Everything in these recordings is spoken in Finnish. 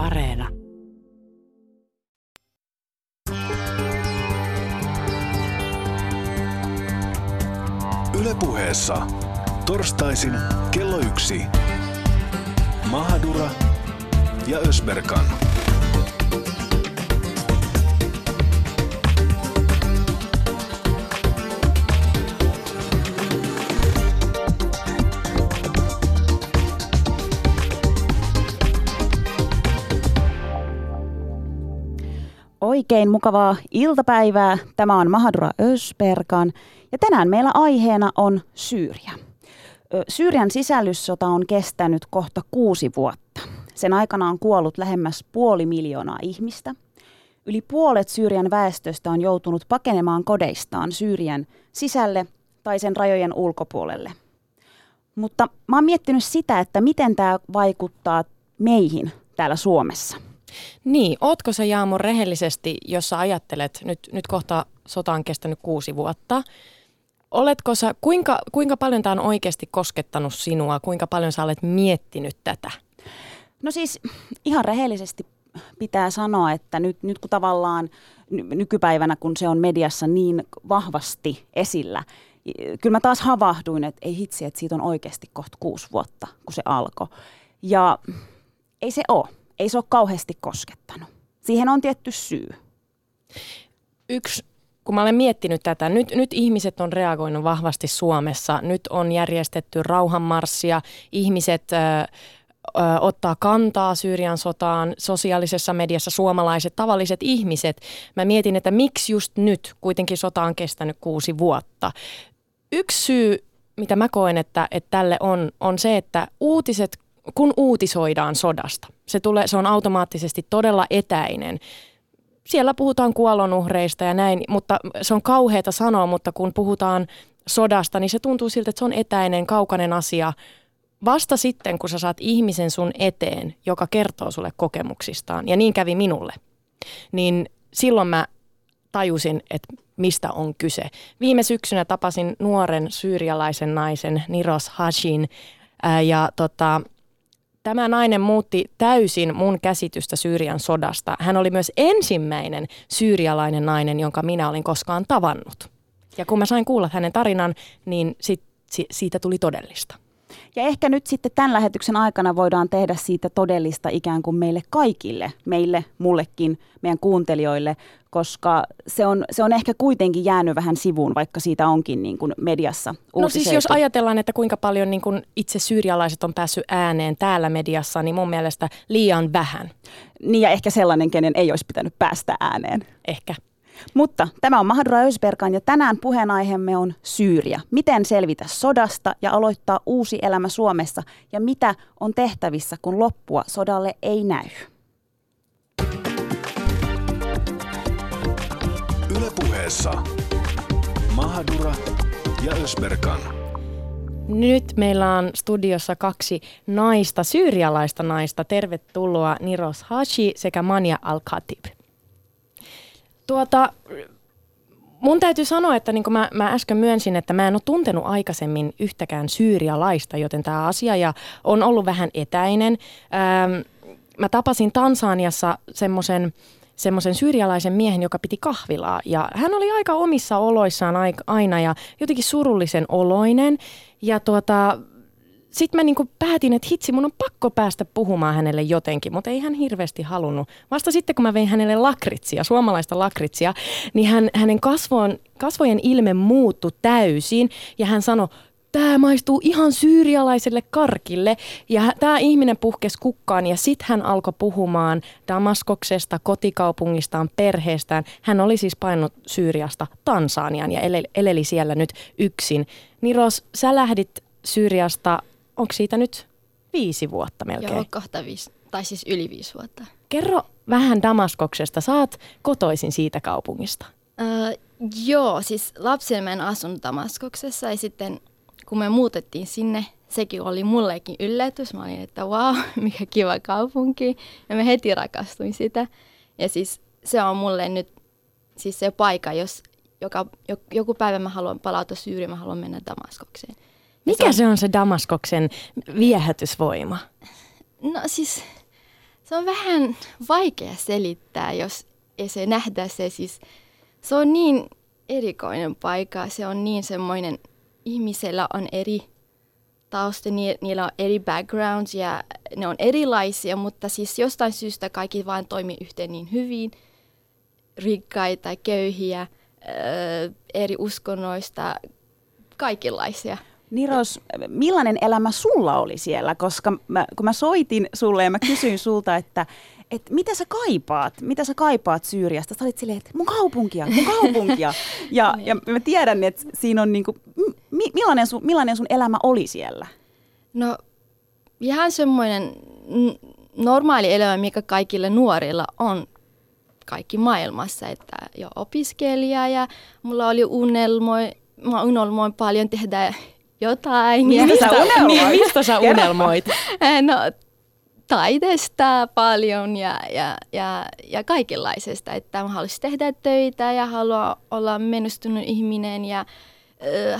Areena. Ylepuheessa torstaisin kello yksi. Mahadura ja Ösberkan. Oikein mukavaa iltapäivää. Tämä on Mahadura Ösperkan ja tänään meillä aiheena on Syyria. Syyrian sisällyssota on kestänyt kohta kuusi vuotta. Sen aikana on kuollut lähemmäs puoli miljoonaa ihmistä. Yli puolet Syyrian väestöstä on joutunut pakenemaan kodeistaan Syyrian sisälle tai sen rajojen ulkopuolelle. Mutta mä oon miettinyt sitä, että miten tämä vaikuttaa meihin täällä Suomessa – niin, ootko sä Jaamo rehellisesti, jos sä ajattelet, nyt, nyt kohta sota on kestänyt kuusi vuotta, oletko sä, kuinka, kuinka paljon tämä on oikeasti koskettanut sinua, kuinka paljon sä olet miettinyt tätä? No siis ihan rehellisesti pitää sanoa, että nyt, nyt kun tavallaan nykypäivänä, kun se on mediassa niin vahvasti esillä, kyllä mä taas havahduin, että ei hitsi, että siitä on oikeasti kohta kuusi vuotta, kun se alkoi. Ja ei se ole ei se ole kauheasti koskettanut. Siihen on tietty syy. Yksi kun mä olen miettinyt tätä, nyt, nyt ihmiset on reagoinut vahvasti Suomessa. Nyt on järjestetty rauhanmarssia, ihmiset ö, ö, ottaa kantaa Syyrian sotaan, sosiaalisessa mediassa suomalaiset, tavalliset ihmiset. Mä mietin, että miksi just nyt, kuitenkin sota on kestänyt kuusi vuotta. Yksi syy, mitä mä koen, että, että tälle on, on se, että uutiset kun uutisoidaan sodasta, se, tulee, se on automaattisesti todella etäinen. Siellä puhutaan kuolonuhreista ja näin, mutta se on kauheata sanoa, mutta kun puhutaan sodasta, niin se tuntuu siltä, että se on etäinen, kaukainen asia. Vasta sitten, kun sä saat ihmisen sun eteen, joka kertoo sulle kokemuksistaan, ja niin kävi minulle, niin silloin mä tajusin, että mistä on kyse. Viime syksynä tapasin nuoren syyrialaisen naisen Niros Hashin, ja tota, Tämä nainen muutti täysin mun käsitystä Syyrian sodasta. Hän oli myös ensimmäinen syyrialainen nainen, jonka minä olin koskaan tavannut. Ja kun mä sain kuulla hänen tarinan, niin sit, si, siitä tuli todellista. Ja ehkä nyt sitten tämän lähetyksen aikana voidaan tehdä siitä todellista ikään kuin meille kaikille, meille, mullekin, meidän kuuntelijoille, koska se on, se on ehkä kuitenkin jäänyt vähän sivuun, vaikka siitä onkin niin kuin mediassa No siis jos ajatellaan, että kuinka paljon niin kuin itse syyrialaiset on päässyt ääneen täällä mediassa, niin mun mielestä liian vähän. Niin ja ehkä sellainen, kenen ei olisi pitänyt päästä ääneen. Ehkä. Mutta tämä on Mahdura Ösberkan ja tänään puheenaiheemme on Syyria. Miten selvitä sodasta ja aloittaa uusi elämä Suomessa ja mitä on tehtävissä, kun loppua sodalle ei näy. Ylepuheessa Mahadura ja Ösberkan. Nyt meillä on studiossa kaksi naista, syyrialaista naista. Tervetuloa Niros Hashi sekä Mania Al-Khatib. Tuota, mun täytyy sanoa, että niin kuin mä, mä äsken myönsin, että mä en ole tuntenut aikaisemmin yhtäkään syyrialaista, joten tämä asia ja on ollut vähän etäinen. Ähm, mä tapasin Tansaniassa semmoisen semmoisen syyrialaisen miehen, joka piti kahvilaa. Ja hän oli aika omissa oloissaan aina ja jotenkin surullisen oloinen. Ja tuota, sitten mä niinku päätin, että hitsi, mun on pakko päästä puhumaan hänelle jotenkin, mutta ei hän hirveästi halunnut. Vasta sitten, kun mä vein hänelle lakritsia, suomalaista lakritsia, niin hän, hänen kasvojen, kasvojen ilme muuttui täysin ja hän sanoi, tämä maistuu ihan syyrialaiselle karkille. Ja tämä ihminen puhkesi kukkaan ja sitten hän alkoi puhumaan Damaskoksesta, kotikaupungistaan, perheestään. Hän oli siis painut Syyriasta Tansaniaan ja eleli siellä nyt yksin. Niros, sä lähdit Syyriasta onko siitä nyt viisi vuotta melkein? Joo, kohta viisi, tai siis yli viisi vuotta. Kerro vähän Damaskoksesta. Saat kotoisin siitä kaupungista. Uh, joo, siis lapsena mä en asunut Damaskoksessa ja sitten kun me muutettiin sinne, sekin oli mullekin yllätys. Mä olin, että wow, mikä kiva kaupunki. Ja mä heti rakastuin sitä. Ja siis se on mulle nyt siis se paikka, jos joka, joku päivä mä haluan palata Syyriin, mä haluan mennä Damaskokseen. Mikä se on se Damaskoksen viehätysvoima? No siis se on vähän vaikea selittää, jos ei se nähdä se siis. Se on niin erikoinen paikka, se on niin semmoinen, ihmisellä on eri tausta, niillä on eri backgrounds ja ne on erilaisia, mutta siis jostain syystä kaikki vain toimii yhteen niin hyvin, rikkaita, köyhiä, eri uskonnoista, kaikenlaisia. Niros, millainen elämä sulla oli siellä? Koska mä, kun mä soitin sulle ja mä kysyin sulta, että et mitä sä kaipaat, mitä sä kaipaat Syyriasta? Sä olit silleen, että mun kaupunkia, mun kaupunkia. ja, ja mä tiedän, että siinä on niinku, mi, millainen, sun, millainen sun elämä oli siellä? No ihan semmoinen normaali elämä, mikä kaikille nuorilla on kaikki maailmassa, että jo opiskelija ja mulla oli unelmoi, mä unelmoin paljon tehdä jotain. Mistä sä unelmoit? Niin, mistä sä unelmoit? no, taiteesta paljon ja, ja, ja, ja kaikenlaisesta. Että mä haluaisin tehdä töitä ja haluan olla menestynyt ihminen ja äh,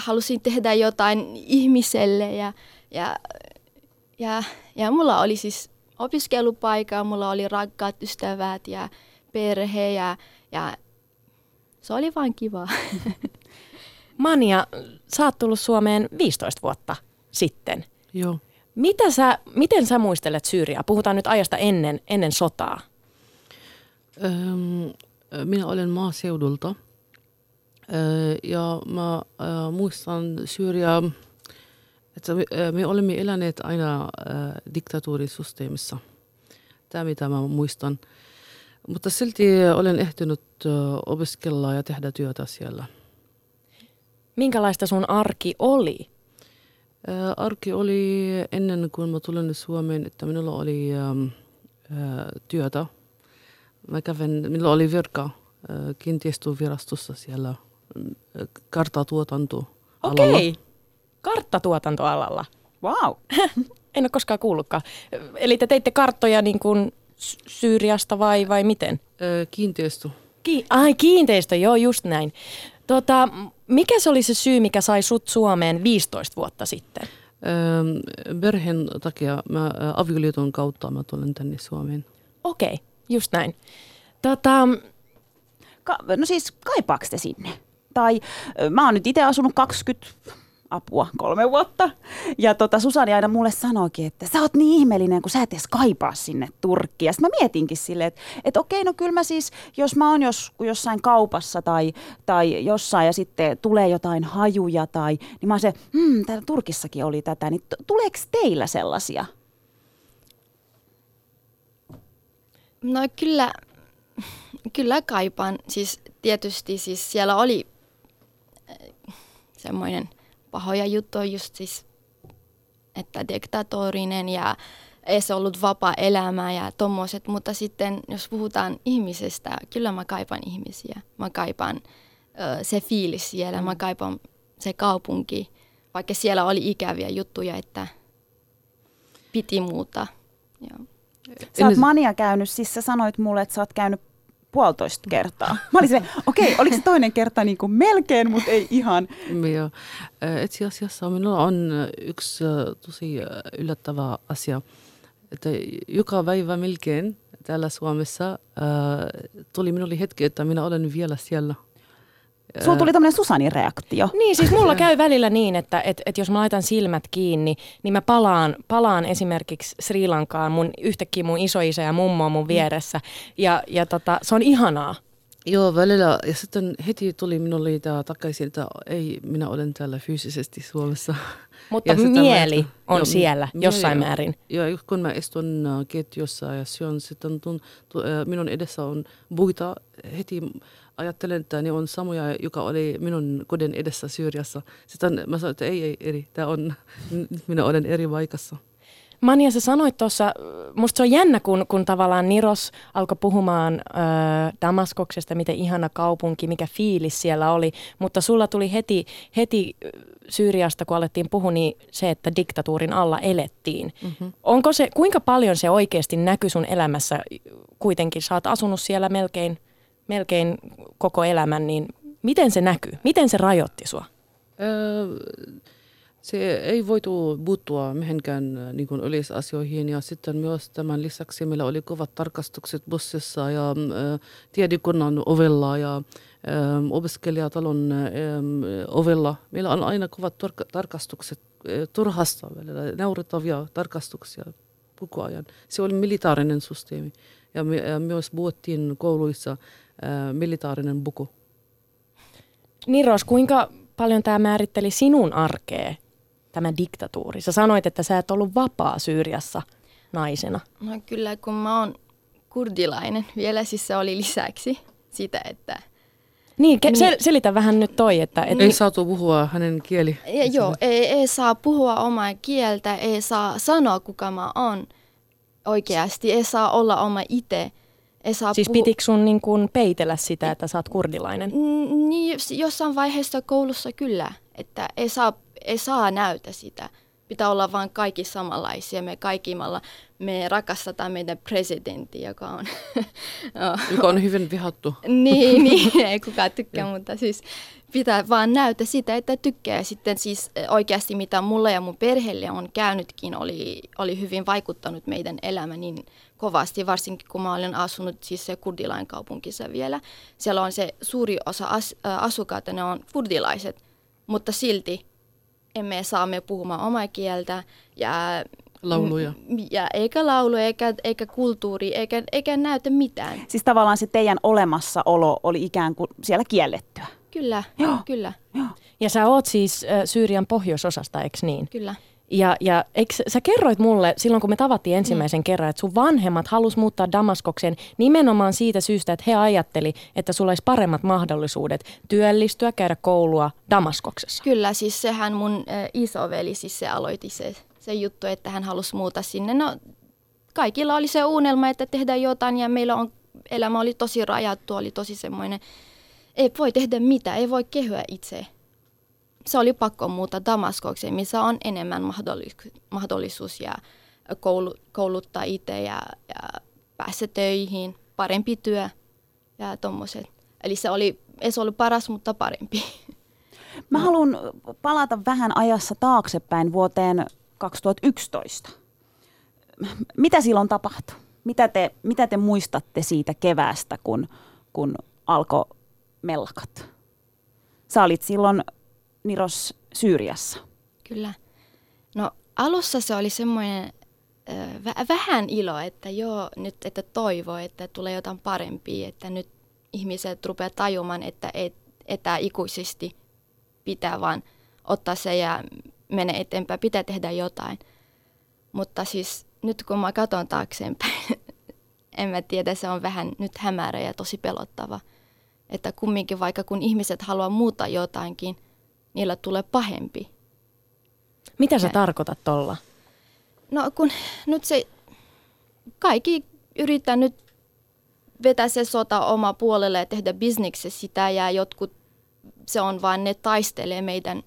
halusin tehdä jotain ihmiselle. Ja, ja, ja, ja mulla oli siis opiskelupaikka, mulla oli rakkaat ystävät ja perhe ja, ja se oli vaan kiva. Mania, sä oot tullut Suomeen 15 vuotta sitten. Joo. Mitä sä, miten sä muistelet Syyriaa? Puhutaan nyt ajasta ennen, ennen sotaa. Öm, minä olen maaseudulta ja mä öö, muistan Syyriaa, että me, öö, me olemme eläneet aina diktatuurisysteemissä. Tämä mitä mä muistan. Mutta silti olen ehtinyt opiskella ja tehdä työtä siellä. Minkälaista sun arki oli? Arki oli ennen kuin mä tulin Suomeen, että minulla oli äh, työtä. Mä kävin, minulla oli virka äh, kiinteistövirastossa siellä äh, karttatuotanto Okei, okay. karttatuotantoalalla. Wow. en ole koskaan kuullutkaan. Eli te teitte karttoja niin kuin Syyriasta vai, vai miten? Kiinteistö. Ki- ai kiinteistö, joo just näin. Tota, mikä se oli se syy, mikä sai sut Suomeen 15 vuotta sitten? Öö, perheen takia, mä, avioliiton kautta mä tulen tänne Suomeen. Okei, okay, just näin. Tota, Ka- no siis kaipaako te sinne? Tai mä oon nyt itse asunut 20 apua kolme vuotta. Ja tota, Susani aina mulle sanoikin, että sä oot niin ihmeellinen, kun sä et edes kaipaa sinne Turkkiin. Sitten mä mietinkin silleen, että, että okei, no kyllä mä siis, jos mä oon jos, jossain kaupassa tai, tai jossain ja sitten tulee jotain hajuja tai, niin mä oon se, hmm, täällä Turkissakin oli tätä, niin tuleeko teillä sellaisia? No kyllä, kyllä kaipaan. Siis tietysti siis siellä oli semmoinen – pahoja juttuja just siis, että diktatorinen ja ei se ollut vapaa elämä ja tommoset, mutta sitten jos puhutaan ihmisestä, kyllä mä kaipaan ihmisiä. Mä kaipaan ö, se fiilis siellä, mm. mä kaipaan se kaupunki, vaikka siellä oli ikäviä juttuja, että piti muuta. Joo. Sä oot Mania käynyt, siis sä sanoit mulle, että sä oot käynyt puolitoista kertaa. Mä olin okei, okay, oliko se toinen kerta niin kuin melkein, mutta ei ihan. Joo. Itse asiassa minulla on yksi tosi yllättävä asia, että joka päivä melkein täällä Suomessa tuli minulle hetki, että minä olen vielä siellä – Sulla tuli tämmöinen Susanin reaktio. Niin, siis mulla käy välillä niin, että et, et jos mä laitan silmät kiinni, niin mä palaan, palaan esimerkiksi Sri Lankaan, mun, yhtäkkiä mun isoisä ja mummo on mun vieressä. Ja, ja tota, se on ihanaa. Joo, välillä. Ja sitten heti tuli minulle tämä takaisin, että ei, minä olen täällä fyysisesti Suomessa. Mutta mieli mä, on joo, siellä mieli jossain määrin. Joo, kun mä istun äh, ketjussa ja syön, sitten tun, tu, äh, minun edessä on puita heti ajattelen, että ne on samoja, joka oli minun kodin edessä Syyriassa. Sitten mä sanoin, että ei, ei eri, tämä on, minä olen eri paikassa. Mania, sä sanoit tuossa, musta se on jännä, kun, kun tavallaan Niros alkoi puhumaan ö, Damaskoksesta, miten ihana kaupunki, mikä fiilis siellä oli, mutta sulla tuli heti, heti Syyriasta, kun alettiin puhua, niin se, että diktatuurin alla elettiin. Mm-hmm. Onko se, kuinka paljon se oikeasti näkyy sun elämässä kuitenkin? Sä oot asunut siellä melkein melkein koko elämän, niin miten se näkyy? Miten se rajoitti sua? Öö, Se ei voitu puuttua mihinkään äh, niin kuin yleisasioihin ja sitten myös tämän lisäksi meillä oli kovat tarkastukset bussissa ja äh, tiedekunnan ovella ja äh, opiskelijatalon äh, ovella. Meillä on aina kovat tar- tarkastukset äh, turhasta, naurettavia tarkastuksia koko ajan. Se oli militaarinen systeemi ja, me, ja myös puhuttiin kouluissa äh, militaarinen buku. Niros, kuinka paljon tämä määritteli sinun arkea, tämä diktatuuri? Sä sanoit, että sä et ollut vapaa Syyriassa naisena. No kyllä, kun mä oon kurdilainen vielä, siis se oli lisäksi sitä, että... Niin, ke- sel- selitä vähän nyt toi, että... Et... Ei saatu puhua hänen kieli. Ja, joo, ei, ei saa puhua omaa kieltä, ei saa sanoa kuka mä oon oikeasti, ei saa olla oma itse. Ei saa Siis puhu- pitikö sun niin kuin peitellä sitä, että sä oot kurdilainen? Niin, jos- jossain vaiheessa koulussa kyllä, että ei saa, ei saa näytä sitä. Pitää olla vain kaikki samanlaisia. Me kaikimalla me rakastetaan meidän presidentti, joka on... joka on hyvin vihattu. niin, niin, ei kukaan tykkää, mutta siis pitää vaan näyttää sitä, että tykkää. Sitten siis eh, oikeasti mitä mulle ja mun perheelle on käynytkin, oli, oli hyvin vaikuttanut meidän elämä niin kovasti, varsinkin kun mä olen asunut siis se kurdilain kaupunkissa vielä. Siellä on se suuri osa as, asukkaita, ne on kurdilaiset, mutta silti emme saa me puhumaan omaa kieltä ja Lauluja. m- ja eikä lauluja, eikä, eikä kulttuuri, eikä, eikä näytä mitään. Siis tavallaan se teidän olemassaolo oli ikään kuin siellä kiellettyä. Kyllä, Joo. kyllä, Ja sä oot siis äh, Syyrian pohjoisosasta, eikö niin? kyllä. Ja, ja eikö, sä kerroit mulle silloin, kun me tavattiin ensimmäisen mm. kerran, että sun vanhemmat halus muuttaa Damaskokseen nimenomaan siitä syystä, että he ajatteli, että sulla olisi paremmat mahdollisuudet työllistyä, käydä koulua Damaskoksessa. Kyllä, siis sehän mun isoveli, siis se aloitti se, se juttu, että hän halusi muuta sinne. No, kaikilla oli se unelma, että tehdään jotain ja meillä on, elämä oli tosi rajattu, oli tosi semmoinen, ei voi tehdä mitään, ei voi kehyä itse. Se oli pakko muuta Damaskokseen, missä on enemmän mahdollisuus, mahdollisuus ja koulu, kouluttaa itse ja, ja päästä töihin, parempi työ ja tommoset. Eli se oli, ei se ollut paras, mutta parempi. Mä haluan palata vähän ajassa taaksepäin vuoteen 2011. Mitä silloin tapahtui? Mitä te, mitä te muistatte siitä keväästä, kun, kun alkoi mellakat? Sä olit silloin Niros Syyriassa. Kyllä. No alussa se oli semmoinen vä- vähän ilo, että joo, nyt että toivo, että tulee jotain parempia, että nyt ihmiset rupeaa tajumaan, että et, että ikuisesti pitää vaan ottaa se ja mennä eteenpäin, pitää tehdä jotain. Mutta siis nyt kun mä katson taaksepäin, en mä tiedä, se on vähän nyt hämärä ja tosi pelottava. Että kumminkin vaikka kun ihmiset haluaa muuttaa jotainkin, niillä tulee pahempi. Mitä sä tarkoitat tolla? No kun nyt se, kaikki yrittää nyt vetää se sota oma puolelle ja tehdä bisneksessä sitä ja jotkut, se on vaan ne taistelee meidän,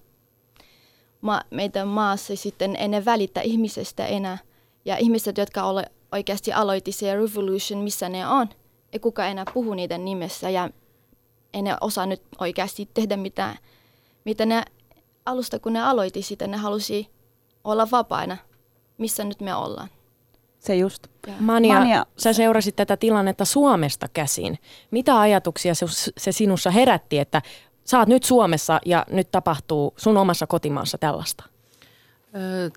ma, meidän maassa sitten ennen välitä ihmisestä enää. Ja ihmiset, jotka ole, oikeasti aloitti se revolution, missä ne on, ei kukaan enää puhu niiden nimessä ja ei ne osaa nyt oikeasti tehdä mitään, mitä ne alusta kun ne aloitti sitä, ne halusi olla vapaina, missä nyt me ollaan. Se just. Ja Mania, Mania- sä seurasit tätä tilannetta Suomesta käsin. Mitä ajatuksia se, se sinussa herätti, että sä oot nyt Suomessa ja nyt tapahtuu sun omassa kotimaassa tällaista?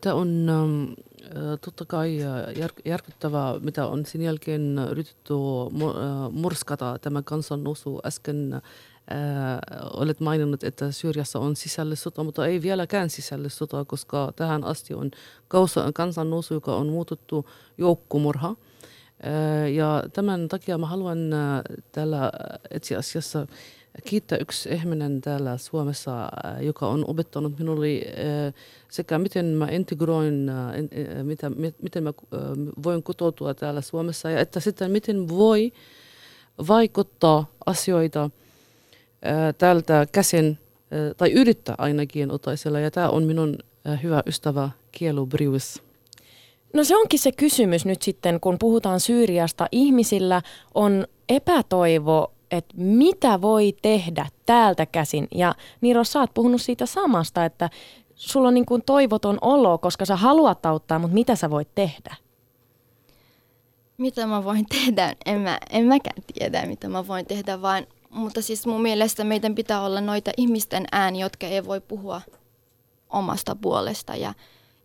Tämä on ähm, äh, totta kai äh, jär- järkyttävää, mitä on sen jälkeen yritetty mu- äh, murskata tämä kansannousu. Äsken äh, olet maininnut, että Syyriassa on sisällissota, mutta ei vieläkään sisällissota, koska tähän asti on kansannousu, joka on muututtu joukkomurha. Äh, Ja tämän takia mä haluan äh, täällä itse asiassa kiittää yksi ihminen täällä Suomessa, äh, joka on opettanut minulle äh, sekä miten mä integroin, äh, äh, mitä, mi- miten mä äh, voin kotoutua täällä Suomessa ja että sitten miten voi vaikuttaa asioita äh, täältä käsin tai yrittää ainakin otaisella ja tämä on minun hyvä ystävä Kielu Brius. No se onkin se kysymys nyt sitten, kun puhutaan Syyriasta. Ihmisillä on epätoivo, että mitä voi tehdä täältä käsin. Ja Niro, sä oot puhunut siitä samasta, että sulla on niin kuin toivoton olo, koska sä haluat auttaa, mutta mitä sä voit tehdä? Mitä mä voin tehdä? En, mä, en mäkään tiedä, mitä mä voin tehdä, vaan mutta siis mun mielestä meidän pitää olla noita ihmisten ääni, jotka ei voi puhua omasta puolesta ja,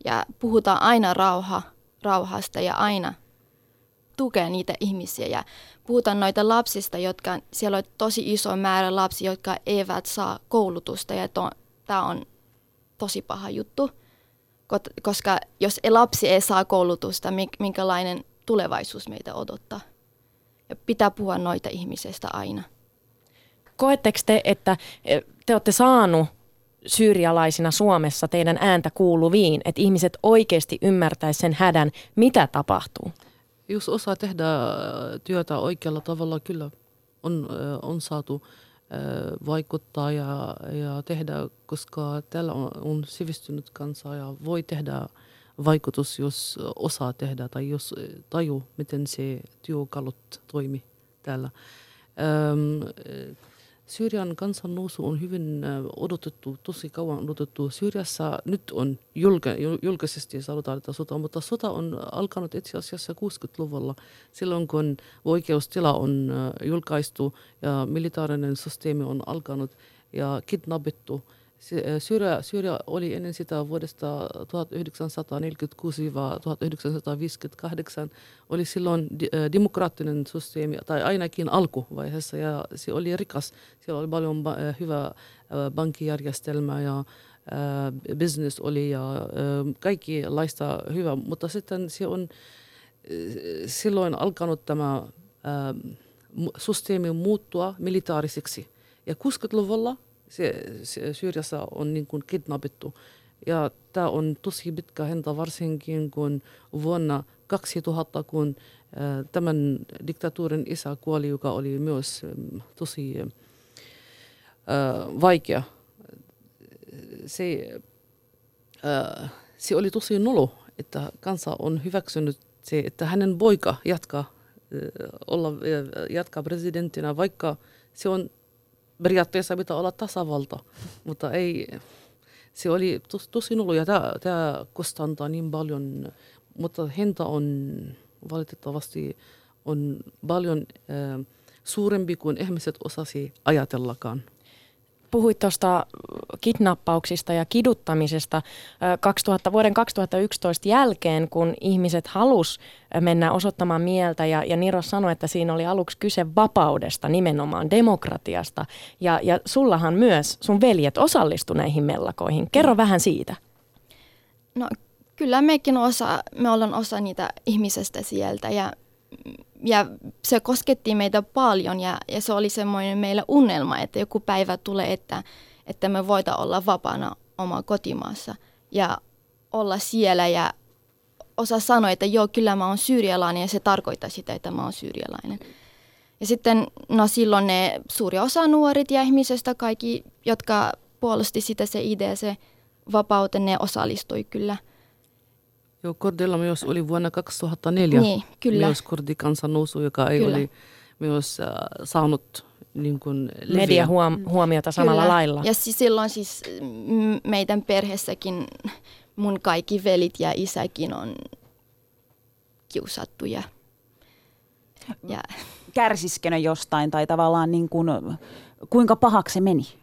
ja puhutaan aina rauha, rauhasta ja aina tukea niitä ihmisiä ja puhutaan noita lapsista, jotka siellä on tosi iso määrä lapsia, jotka eivät saa koulutusta ja tämä on tosi paha juttu, koska jos lapsi ei saa koulutusta, minkälainen tulevaisuus meitä odottaa. Ja pitää puhua noita ihmisistä aina. Koetteko te, että eh, te olette saanut syyrialaisina Suomessa teidän ääntä kuuluviin, että ihmiset oikeasti ymmärtäisivät sen hädän, mitä tapahtuu? Jos osaa tehdä työtä oikealla tavalla, kyllä on, on saatu vaikuttaa ja, ja tehdä, koska täällä on, on sivistynyt kansa ja voi tehdä vaikutus, jos osaa tehdä tai jos taju, miten se työkalut toimi täällä. Öm, Syyrian kansan nousu on hyvin odotettu, tosi kauan odotettu. Syyriassa nyt on julke, julkisesti sanotaan, että sota, mutta sota on alkanut itse asiassa 60-luvulla, silloin kun oikeustila on julkaistu ja militaarinen systeemi on alkanut ja kidnappittu – Syyria, Syyria oli ennen sitä vuodesta 1946-1958, oli silloin demokraattinen systeemi, tai ainakin alkuvaiheessa, ja se oli rikas. Siellä oli paljon hyvä pankkijärjestelmä ja business oli ja kaikkilaista hyvä, mutta sitten se on silloin alkanut tämä systeemi muuttua militaariseksi. Ja 60-luvulla se, se Syyriassa on niin kuin kidnappittu. Ja tämä on tosi pitkä hinta, varsinkin kun vuonna 2000, kun tämän diktatuurin isä kuoli, joka oli myös äh, tosi äh, vaikea. Se, äh, se oli tosi nolo, että kansa on hyväksynyt se, että hänen poika jatkaa, äh, olla, jatkaa presidenttinä, vaikka se on periaatteessa pitää olla tasavalta, mutta ei, se oli tos, tosi nulu. Ja tämä, kostantaa niin paljon, mutta hinta on valitettavasti on paljon äh, suurempi kuin ihmiset osasi ajatellakaan puhuit tuosta kidnappauksista ja kiduttamisesta 2000, vuoden 2011 jälkeen, kun ihmiset halus mennä osoittamaan mieltä ja, ja Niro sanoi, että siinä oli aluksi kyse vapaudesta, nimenomaan demokratiasta. Ja, ja sullahan myös sun veljet osallistu näihin mellakoihin. Kerro vähän siitä. No kyllä mekin osa, me ollaan osa niitä ihmisestä sieltä ja ja se kosketti meitä paljon ja, ja se oli semmoinen meillä unelma, että joku päivä tulee, että, että me voita olla vapaana oma kotimaassa ja olla siellä ja osa sanoi, että joo, kyllä mä oon syyrialainen ja se tarkoittaa sitä, että mä oon syyrialainen. Ja sitten no silloin ne suuri osa nuorit ja ihmisestä, kaikki, jotka puolusti sitä se idea, se vapauten, ne osallistui kyllä – Joo, Kordilla myös oli vuonna 2004 niin, kyllä. myös kordikansan nousu, joka ei kyllä. oli myös äh, saanut niin kuin Media huom- huomiota samalla kyllä. lailla. Ja siis silloin siis meidän perheessäkin mun kaikki velit ja isäkin on kiusattu ja, ne jostain tai tavallaan niin kuin, kuinka pahaksi se meni?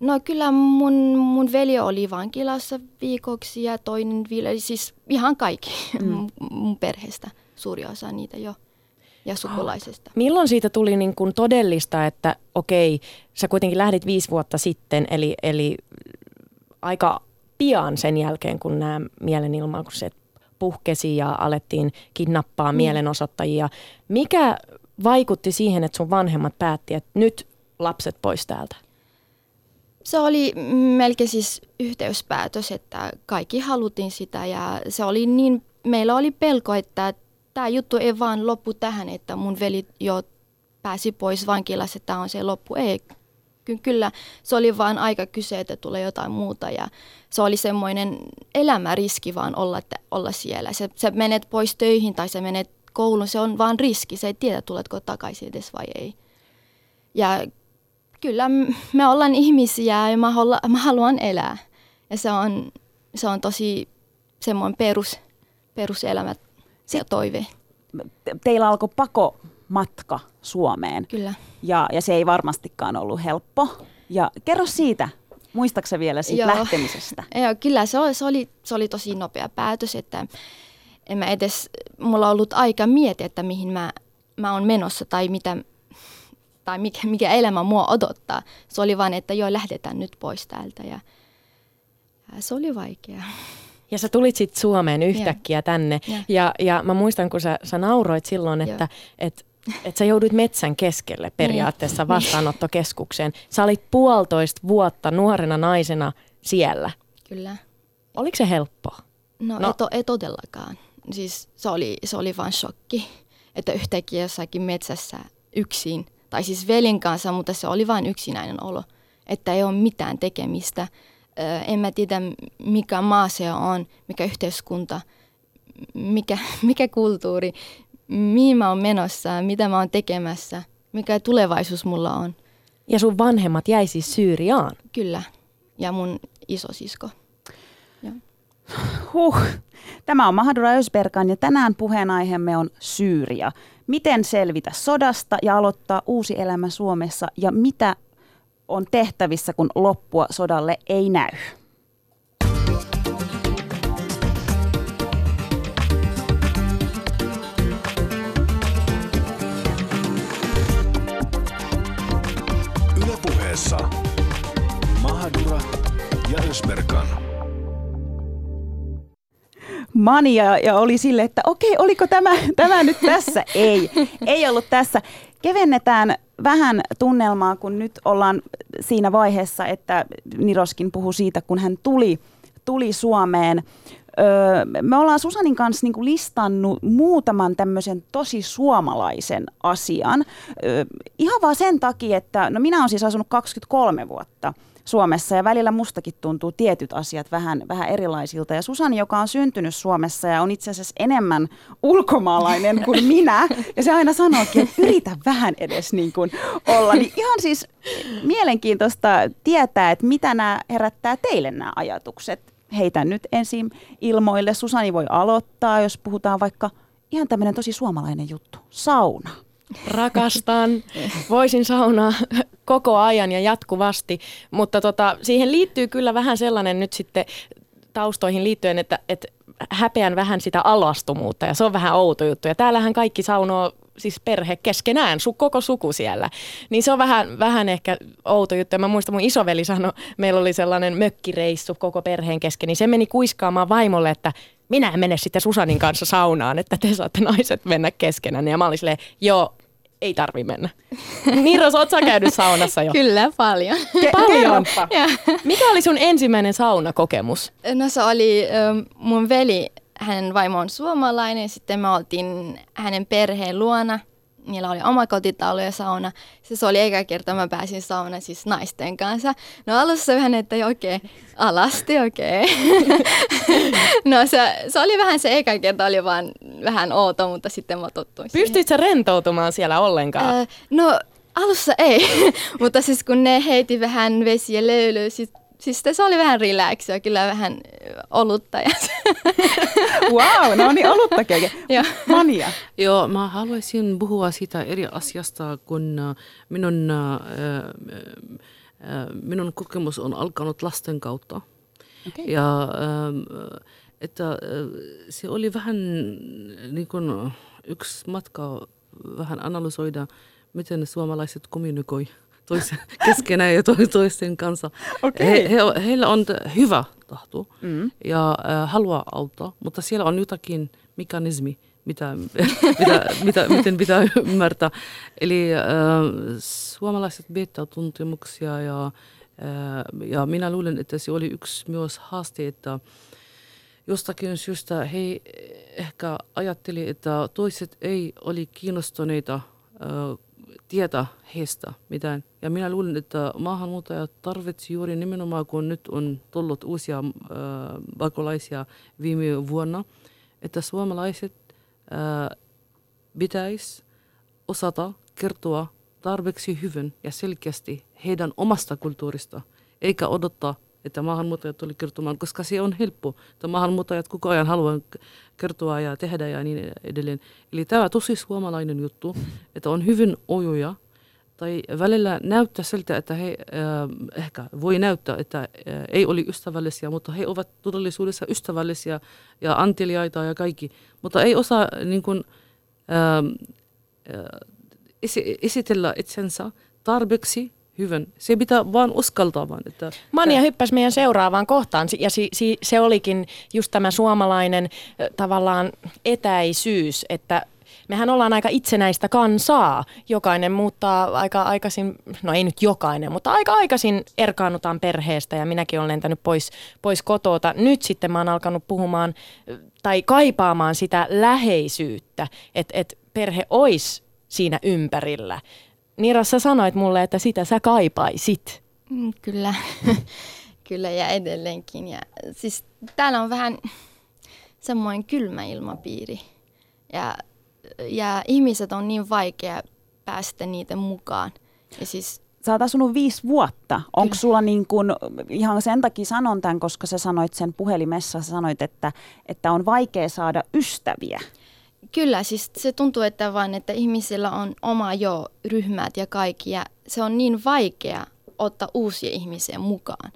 No kyllä mun, mun veli oli vankilassa viikoksi ja toinen vielä, siis ihan kaikki mm. mun perheestä, suuri osa niitä jo ja sukulaisesta. Milloin siitä tuli niin kuin todellista, että okei, sä kuitenkin lähdit viisi vuotta sitten, eli, eli aika pian sen jälkeen, kun nämä mielenilmaukset puhkesi ja alettiin kidnappaa mm. mielenosoittajia. Mikä vaikutti siihen, että sun vanhemmat päätti, että nyt lapset pois täältä? Se oli melkein siis yhteyspäätös, että kaikki haluttiin sitä ja se oli niin, meillä oli pelko, että tämä juttu ei vaan loppu tähän, että mun veli jo pääsi pois vankilassa, että tämä on se loppu. Ei, kyllä se oli vaan aika kyse, että tulee jotain muuta ja se oli semmoinen elämäriski vaan olla, että, olla siellä. Se, sä menet pois töihin tai sä menet kouluun, se on vaan riski, se ei tiedä tuletko takaisin edes vai ei. Ja kyllä me ollaan ihmisiä ja mä, haluan, mä haluan elää. Ja se on, se on tosi semmoinen perus, peruselämä ja toive. Te- Teillä alkoi pako matka Suomeen Kyllä. ja, ja se ei varmastikaan ollut helppo. Ja kerro siitä, muistaaksä vielä siitä Joo. lähtemisestä? Joo, kyllä se oli, se, oli, se oli tosi nopea päätös, että en mä edes, mulla on ollut aika miettiä, että mihin mä, mä oon menossa tai mitä, tai mikä, mikä elämä mua odottaa. Se oli vain, että joo, lähdetään nyt pois täältä ja, ja se oli vaikeaa. Ja sä tulit sitten Suomeen yhtäkkiä tänne. Ja. Ja, ja mä muistan, kun sä, sä nauroit silloin, että et, et sä joudut metsän keskelle periaatteessa vastaanottokeskukseen. Sä olit puolitoista vuotta nuorena naisena siellä. Kyllä. Oliko se helppoa? No, No. no. Ei, to, ei todellakaan. Siis se oli, se oli vain shokki, että yhtäkkiä jossakin metsässä yksin, tai siis velin kanssa, mutta se oli vain yksinäinen olo, että ei ole mitään tekemistä. En mä tiedä, mikä maa se on, mikä yhteiskunta, mikä, mikä kulttuuri, mihin mä oon menossa, mitä mä oon tekemässä, mikä tulevaisuus mulla on. Ja sun vanhemmat jäi siis Syyriaan. Kyllä. Ja mun isosisko. Huh. Tämä on Mahadura Ösberkan ja tänään puheenaiheemme on Syyria. Miten selvitä sodasta ja aloittaa uusi elämä Suomessa ja mitä on tehtävissä, kun loppua sodalle ei näy? Mania ja oli sille, että okei, oliko tämä, tämä nyt tässä? Ei, ei ollut tässä. Kevennetään vähän tunnelmaa, kun nyt ollaan siinä vaiheessa, että Niroskin puhuu siitä, kun hän tuli, tuli Suomeen. Öö, me ollaan Susanin kanssa niinku listannut muutaman tämmöisen tosi suomalaisen asian. Öö, ihan vaan sen takia, että no minä olen siis asunut 23 vuotta Suomessa ja välillä mustakin tuntuu tietyt asiat vähän, vähän erilaisilta. Ja Susani, joka on syntynyt Suomessa ja on itse asiassa enemmän ulkomaalainen kuin minä, ja se aina sanookin, että yritä vähän edes niin kuin olla. Niin ihan siis mielenkiintoista tietää, että mitä nämä herättää teille nämä ajatukset. Heitän nyt ensin ilmoille. Susani voi aloittaa, jos puhutaan vaikka ihan tämmöinen tosi suomalainen juttu. Sauna. Rakastan, voisin saunaa koko ajan ja jatkuvasti, mutta tota, siihen liittyy kyllä vähän sellainen nyt sitten taustoihin liittyen, että, että häpeän vähän sitä alastumuutta ja se on vähän outo juttu. Ja täällähän kaikki saunoo siis perhe keskenään, su, koko suku siellä. Niin se on vähän, vähän ehkä outo juttu. Mä muistan, mun isoveli sanoi, meillä oli sellainen mökkireissu koko perheen kesken, niin se meni kuiskaamaan vaimolle, että minä en mene sitten Susanin kanssa saunaan, että te saatte naiset mennä keskenään. Ja mä olin silleen, joo, ei tarvi mennä. Niiros, oot sä käynyt saunassa jo? Kyllä, paljon. Ke- Paljon. Mikä oli sun ensimmäinen saunakokemus? No se oli ähm, mun veli, hänen vaimo on suomalainen, sitten me oltiin hänen perheen luona. Niillä oli oma kotitalo ja sauna. Se, se oli eka kerta, mä pääsin saunaan siis naisten kanssa. No alussa vähän, että okei, okay, alasti, okei. Okay. no se, se, oli vähän se eka kerta, oli vaan vähän outo, mutta sitten mä tottuin. Pystyit sä rentoutumaan siellä ollenkaan? Äh, no alussa ei, mutta siis kun ne heiti vähän vesiä löylyä, siis, siis se oli vähän relaxia, kyllä vähän äh, olutta. Ja Wow, no niin, oluttakin. Joo. Mania. Joo, mä haluaisin puhua siitä eri asiasta, kun minun, äh, äh, minun kokemus on alkanut lasten kautta. Okay. Ja että äh, se oli vähän niin kuin yksi matka vähän analysoida, miten suomalaiset kommunikoi toisen, keskenään ja to- toisten kanssa. Okei. He, he, heillä on hyvä tahto Mm. ja äh, haluaa auttaa, mutta siellä on jotakin mekanismi, mitä, mitä, mitä, miten pitää ymmärtää. Eli äh, suomalaiset beta-tuntemuksia ja, äh, ja minä luulen, että se oli yksi myös haaste, että jostakin syystä he ehkä ajatteli, että toiset ei oli kiinnostuneita äh, tietää heistä mitään. Ja minä luulen, että maahanmuuttajat tarvitsi juuri nimenomaan, kun nyt on tullut uusia äh, pakolaisia viime vuonna, että suomalaiset äh, pitäisi osata kertoa tarpeeksi hyvin ja selkeästi heidän omasta kulttuurista, eikä odottaa, että maahanmuuttajat tuli kertomaan, koska se on helppo. Että maahanmuuttajat koko ajan haluavat kertoa ja tehdä ja niin edelleen. Eli tämä tosi suomalainen juttu, että on hyvin ojoja tai välillä näyttää siltä, että he äh, ehkä voi näyttää, että äh, ei oli ystävällisiä, mutta he ovat todellisuudessa ystävällisiä ja anteliaita ja kaikki, mutta ei osaa niin kuin, äh, äh, esitellä itsensä tarpeeksi hyvän. Se pitää vaan uskaltaa vaan. Että Mania hyppäsi meidän seuraavaan kohtaan ja si, si, se olikin just tämä suomalainen tavallaan etäisyys, että mehän ollaan aika itsenäistä kansaa. Jokainen muuttaa aika aikaisin, no ei nyt jokainen, mutta aika aikaisin erkaannutaan perheestä ja minäkin olen lentänyt pois, pois kotota. Nyt sitten mä oon alkanut puhumaan tai kaipaamaan sitä läheisyyttä, että et perhe olisi siinä ympärillä. Niira, sä sanoit mulle, että sitä sä kaipaisit. Mm, kyllä, kyllä ja edelleenkin. Ja, siis täällä on vähän semmoinen kylmä ilmapiiri. Ja ja ihmiset on niin vaikea päästä niitä mukaan. Ja siis Sä oot asunut viisi vuotta. Onko sulla niin kun, ihan sen takia sanon tämän, koska sä sanoit sen puhelimessa, sä sanoit, että, että on vaikea saada ystäviä. Kyllä, siis se tuntuu, että vain, että ihmisillä on oma jo ryhmät ja kaikki, ja se on niin vaikea ottaa uusia ihmisiä mukaan.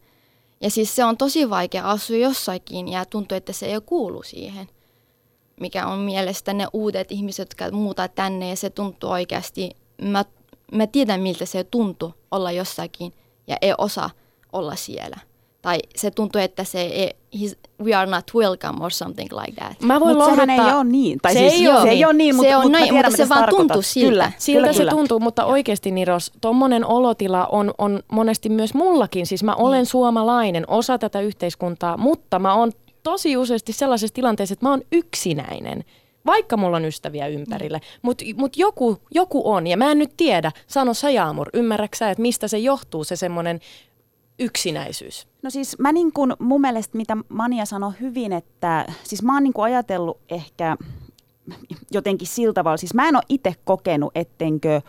Ja siis se on tosi vaikea asua jossakin ja tuntuu, että se ei kuulu siihen mikä on mielestä ne uudet ihmiset, jotka muuta tänne ja se tuntuu oikeasti, mä, mä tiedän miltä se tuntuu olla jossakin ja ei osaa olla siellä. Tai se tuntuu, että se ei, we are not welcome or something like that. Mä voin Mutta sehän ei ole niin. Tai se, siis, ei ole, se ei ole niin, mutta, se on mutta, näin, tiedän, mutta se vaan tuntuu siltä. Kyllä, siltä kyllä, se kyllä. tuntuu, mutta oikeasti Niros, tuommoinen olotila on, on monesti myös mullakin. Siis mä olen mm. suomalainen, osa tätä yhteiskuntaa, mutta mä oon tosi useasti sellaisessa tilanteessa, että mä oon yksinäinen vaikka mulla on ystäviä ympärillä, mm. mutta mut joku, joku on, ja mä en nyt tiedä, sano sä Jaamur, ymmärräksä, että mistä se johtuu, se semmoinen yksinäisyys? No siis mä niin kun, mun mielestä, mitä Mania sanoi hyvin, että siis mä oon niin ajatellut ehkä jotenkin sillä tavalla, siis mä en ole itse kokenut, ettenkö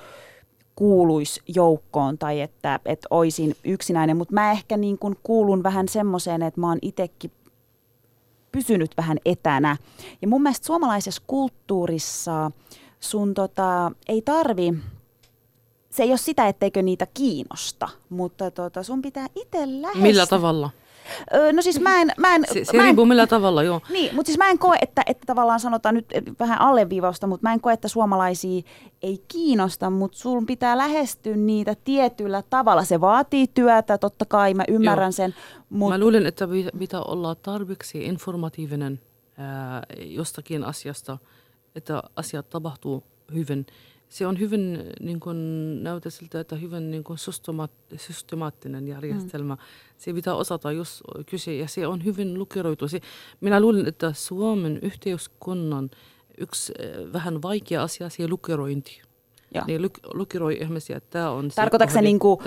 kuuluisi joukkoon tai että, että olisin yksinäinen, mutta mä ehkä niin kun kuulun vähän semmoiseen, että mä oon itsekin pysynyt vähän etänä. Ja mun mielestä suomalaisessa kulttuurissa sun tota, ei tarvi, se ei ole sitä, etteikö niitä kiinnosta, mutta tota, sun pitää itse lähestyä. Millä tavalla? Öö, no siis mä en... Mä en se se mä en, riippuu millä tavalla, joo. Niin, mutta siis mä en koe, että, että tavallaan sanotaan nyt vähän alleviivausta, mutta mä en koe, että suomalaisia ei kiinnosta, mutta sun pitää lähestyä niitä tietyllä tavalla. Se vaatii työtä, totta kai, mä ymmärrän joo. sen. Mutta... Mä luulen, että pitää olla tarpeeksi informatiivinen ää, jostakin asiasta, että asiat tapahtuu hyvin se on hyvin niin kuin, näytä siltä, että hyvin niin kuin systemaattinen järjestelmä. Mm. Se pitää osata, jos kyse, ja se on hyvin lukeroitu. Se, minä luulen, että Suomen yhteiskunnan yksi äh, vähän vaikea asia, se lukerointi. Ja. Ne luk, lukeroi ihmisiä, että tämä on Tarkoitatko se, niin kuin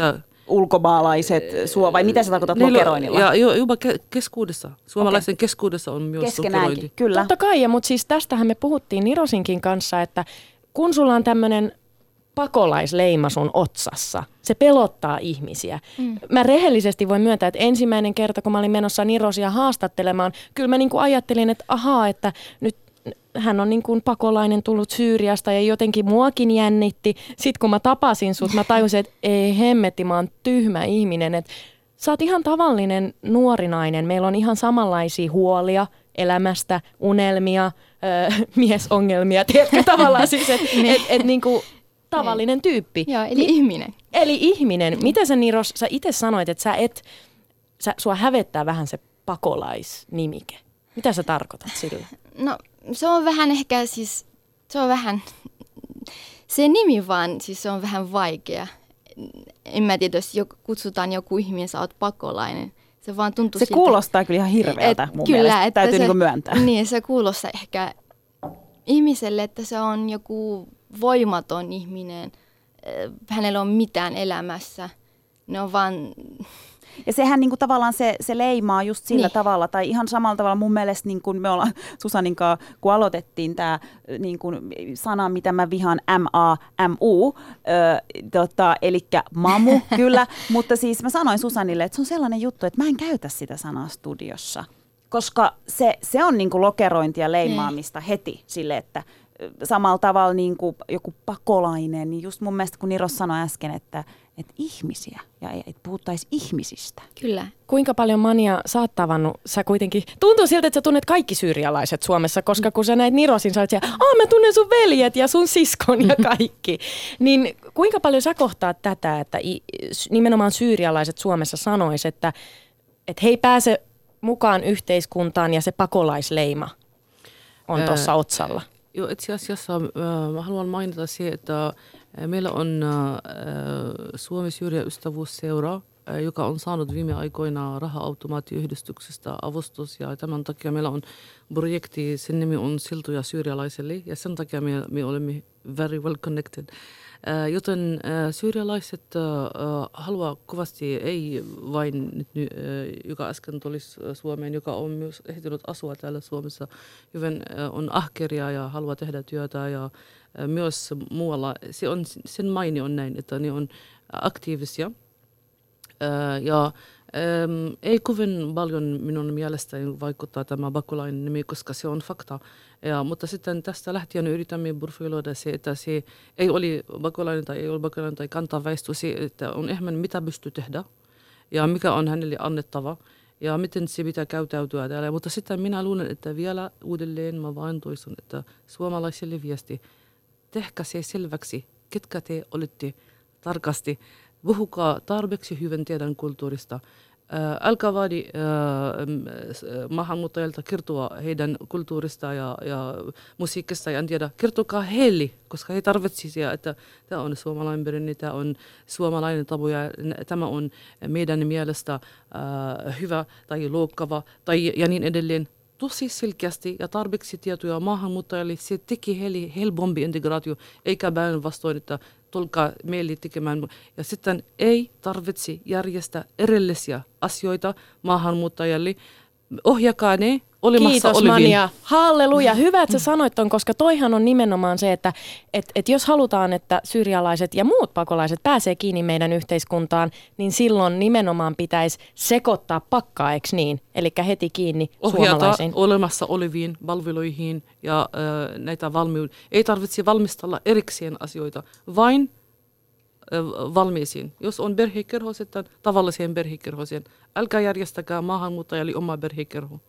ulkomaalaiset suo, vai mitä sä tarkoitat Niillä, lokeroinnilla? Ja, jo, jopa ke- keskuudessa. Suomalaisen okay. keskuudessa on myös lukerointi. kyllä. Totta kai, ja, mutta siis tästähän me puhuttiin Nirosinkin kanssa, että kun sulla on tämmöinen pakolaisleima sun otsassa. Se pelottaa ihmisiä. Mm. Mä rehellisesti voin myöntää, että ensimmäinen kerta, kun mä olin menossa Nirosia haastattelemaan, kyllä mä niinku ajattelin, että ahaa, että nyt hän on niin kuin pakolainen tullut Syyriasta ja jotenkin muakin jännitti. Sitten kun mä tapasin sut, mä tajusin, että ei hemmetti, mä oon tyhmä ihminen. Että sä oot ihan tavallinen nuori nainen. Meillä on ihan samanlaisia huolia elämästä, unelmia, ö, miesongelmia, tiedätkö tavallaan siis, että et, et, et, niinku, tavallinen tyyppi. Joo, eli Ni, ihminen. Eli ihminen. Miten sä Niros, sä itse sanoit, että sä et, sä, sua hävettää vähän se pakolaisnimike. Mitä sä tarkoitat sillä? No se on vähän ehkä siis, se on vähän, se nimi vaan, siis se on vähän vaikea. En mä tiedä, jos kutsutaan joku ihminen, sä oot pakolainen – se vaan tuntuu Se siltä, kuulostaa kyllä ihan hirveältä et, mun kyllä, mielestä, että täytyy se, niin myöntää. Niin, se kuulostaa ehkä ihmiselle, että se on joku voimaton ihminen, hänellä on mitään elämässä. Ne on vaan... Ja sehän niin kuin, tavallaan se, se leimaa just sillä Niin. tavalla, tai ihan samalla tavalla mun mielestä niin kuin me ollaan Susanin kanssa, kun aloitettiin tämä niin kuin, sana, mitä mä vihaan, M-A-M-U, ö, tota, eli mamu, kyllä, mutta siis mä sanoin Susanille, että se on sellainen juttu, että mä en käytä sitä sanaa studiossa, koska se, se on niin kuin lokerointia ja leimaamista heti sille, että samalla tavalla niin kuin joku pakolainen, niin just mun mielestä kun Niro sanoi äsken, että, että ihmisiä ja ei- että puhuttaisiin ihmisistä. Kyllä. Kuinka paljon Mania sä oot tavannut? Sä kuitenkin, tuntuu siltä, että sä tunnet kaikki syyrialaiset Suomessa, koska kun sä näit Nirosin, sä oot siellä, Aa, mä tunnen sun veljet ja sun siskon ja kaikki. niin kuinka paljon sä kohtaat tätä, että nimenomaan syyrialaiset Suomessa sanois, että, että he ei pääse mukaan yhteiskuntaan ja se pakolaisleima on tuossa otsalla? Joo, itse asiassa äh, mä haluan mainita se, että meillä on äh, Suomi-Syyria-ystävyysseura, äh, joka on saanut viime aikoina raha-automaattiyhdistyksestä avustus. Ja tämän takia meillä on projekti, sen nimi on Siltoja syyrialaisille ja sen takia me, me olemme very well connected. Äh, Joten äh, syyrialaiset äh, äh, haluaa kovasti, ei vain nyt, ny- äh, joka äsken tuli S- Suomeen, joka on myös ehtinyt asua täällä Suomessa, hyvin äh, on ahkeria ja haluaa tehdä työtä ja äh, myös muualla. Se on, sen maini on näin, että ne on aktiivisia. Ja ei kovin paljon minun mielestäni vaikuttaa tämä pakolainen nimi, koska se on fakta. Ja, mutta sitten tästä lähtien yritämme profiloida se, että se ei ole pakolainen tai ei ole pakolainen tai kantaa väestö, se, että on enemmän mitä pystyy tehdä ja mikä on hänelle annettava ja miten se pitää käytäytyä täällä. Mutta sitten minä luulen, että vielä uudelleen mä vain toistan, että suomalaisille viesti, tehkää se selväksi, ketkä te olette tarkasti. Puhukaa tarpeeksi hyvin teidän kulttuurista. Ää, älkää vaadi m, s- maahanmuuttajilta kertoa heidän kulttuurista ja, ja musiikista ja en tiedä. Kertokaa heille, koska he tarvitsisivat, että tämä on suomalainen perinne, tämä on suomalainen tabu ja tämä on meidän mielestä ää, hyvä tai loukkava tai ja niin edelleen tosi selkeästi ja tarpeeksi tietoja maahanmuuttajille, se teki heille helpompi integraatio, eikä päinvastoin, että tulkaa meille tekemään. Ja sitten ei tarvitse järjestää erillisiä asioita maahanmuuttajille. Ohjakaa ne olemassa Kiitos oleviin. Mania. Halleluja. Hyvä, että sä sanoit ton, koska toihan on nimenomaan se, että et, et jos halutaan, että syyrialaiset ja muut pakolaiset pääsee kiinni meidän yhteiskuntaan, niin silloin nimenomaan pitäisi sekoittaa pakkaa, eikö niin? Eli heti kiinni ohjata suomalaisiin. olemassa oleviin palveluihin ja äh, näitä valmiuden. Ei tarvitse valmistella erikseen asioita, vain valmiisiin. Jos on perhekerho, sitten tavalliseen perhekerhoiseen. Älkää järjestäkää maahanmuuttajalle oma perhekerho.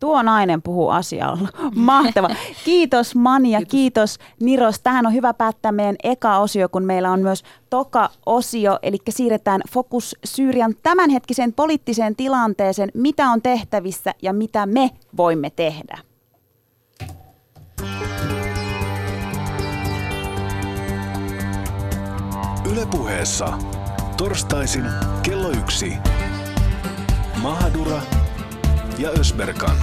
Tuo nainen puhuu asialla. Mahtava. Kiitos Mania, kiitos. kiitos Niros. Tähän on hyvä päättää meidän eka osio, kun meillä on myös toka osio, eli siirretään fokus Syyrian tämänhetkiseen poliittiseen tilanteeseen, mitä on tehtävissä ja mitä me voimme tehdä. Ylepuheessa torstaisin kello yksi. Mahadura ja Ösberkan.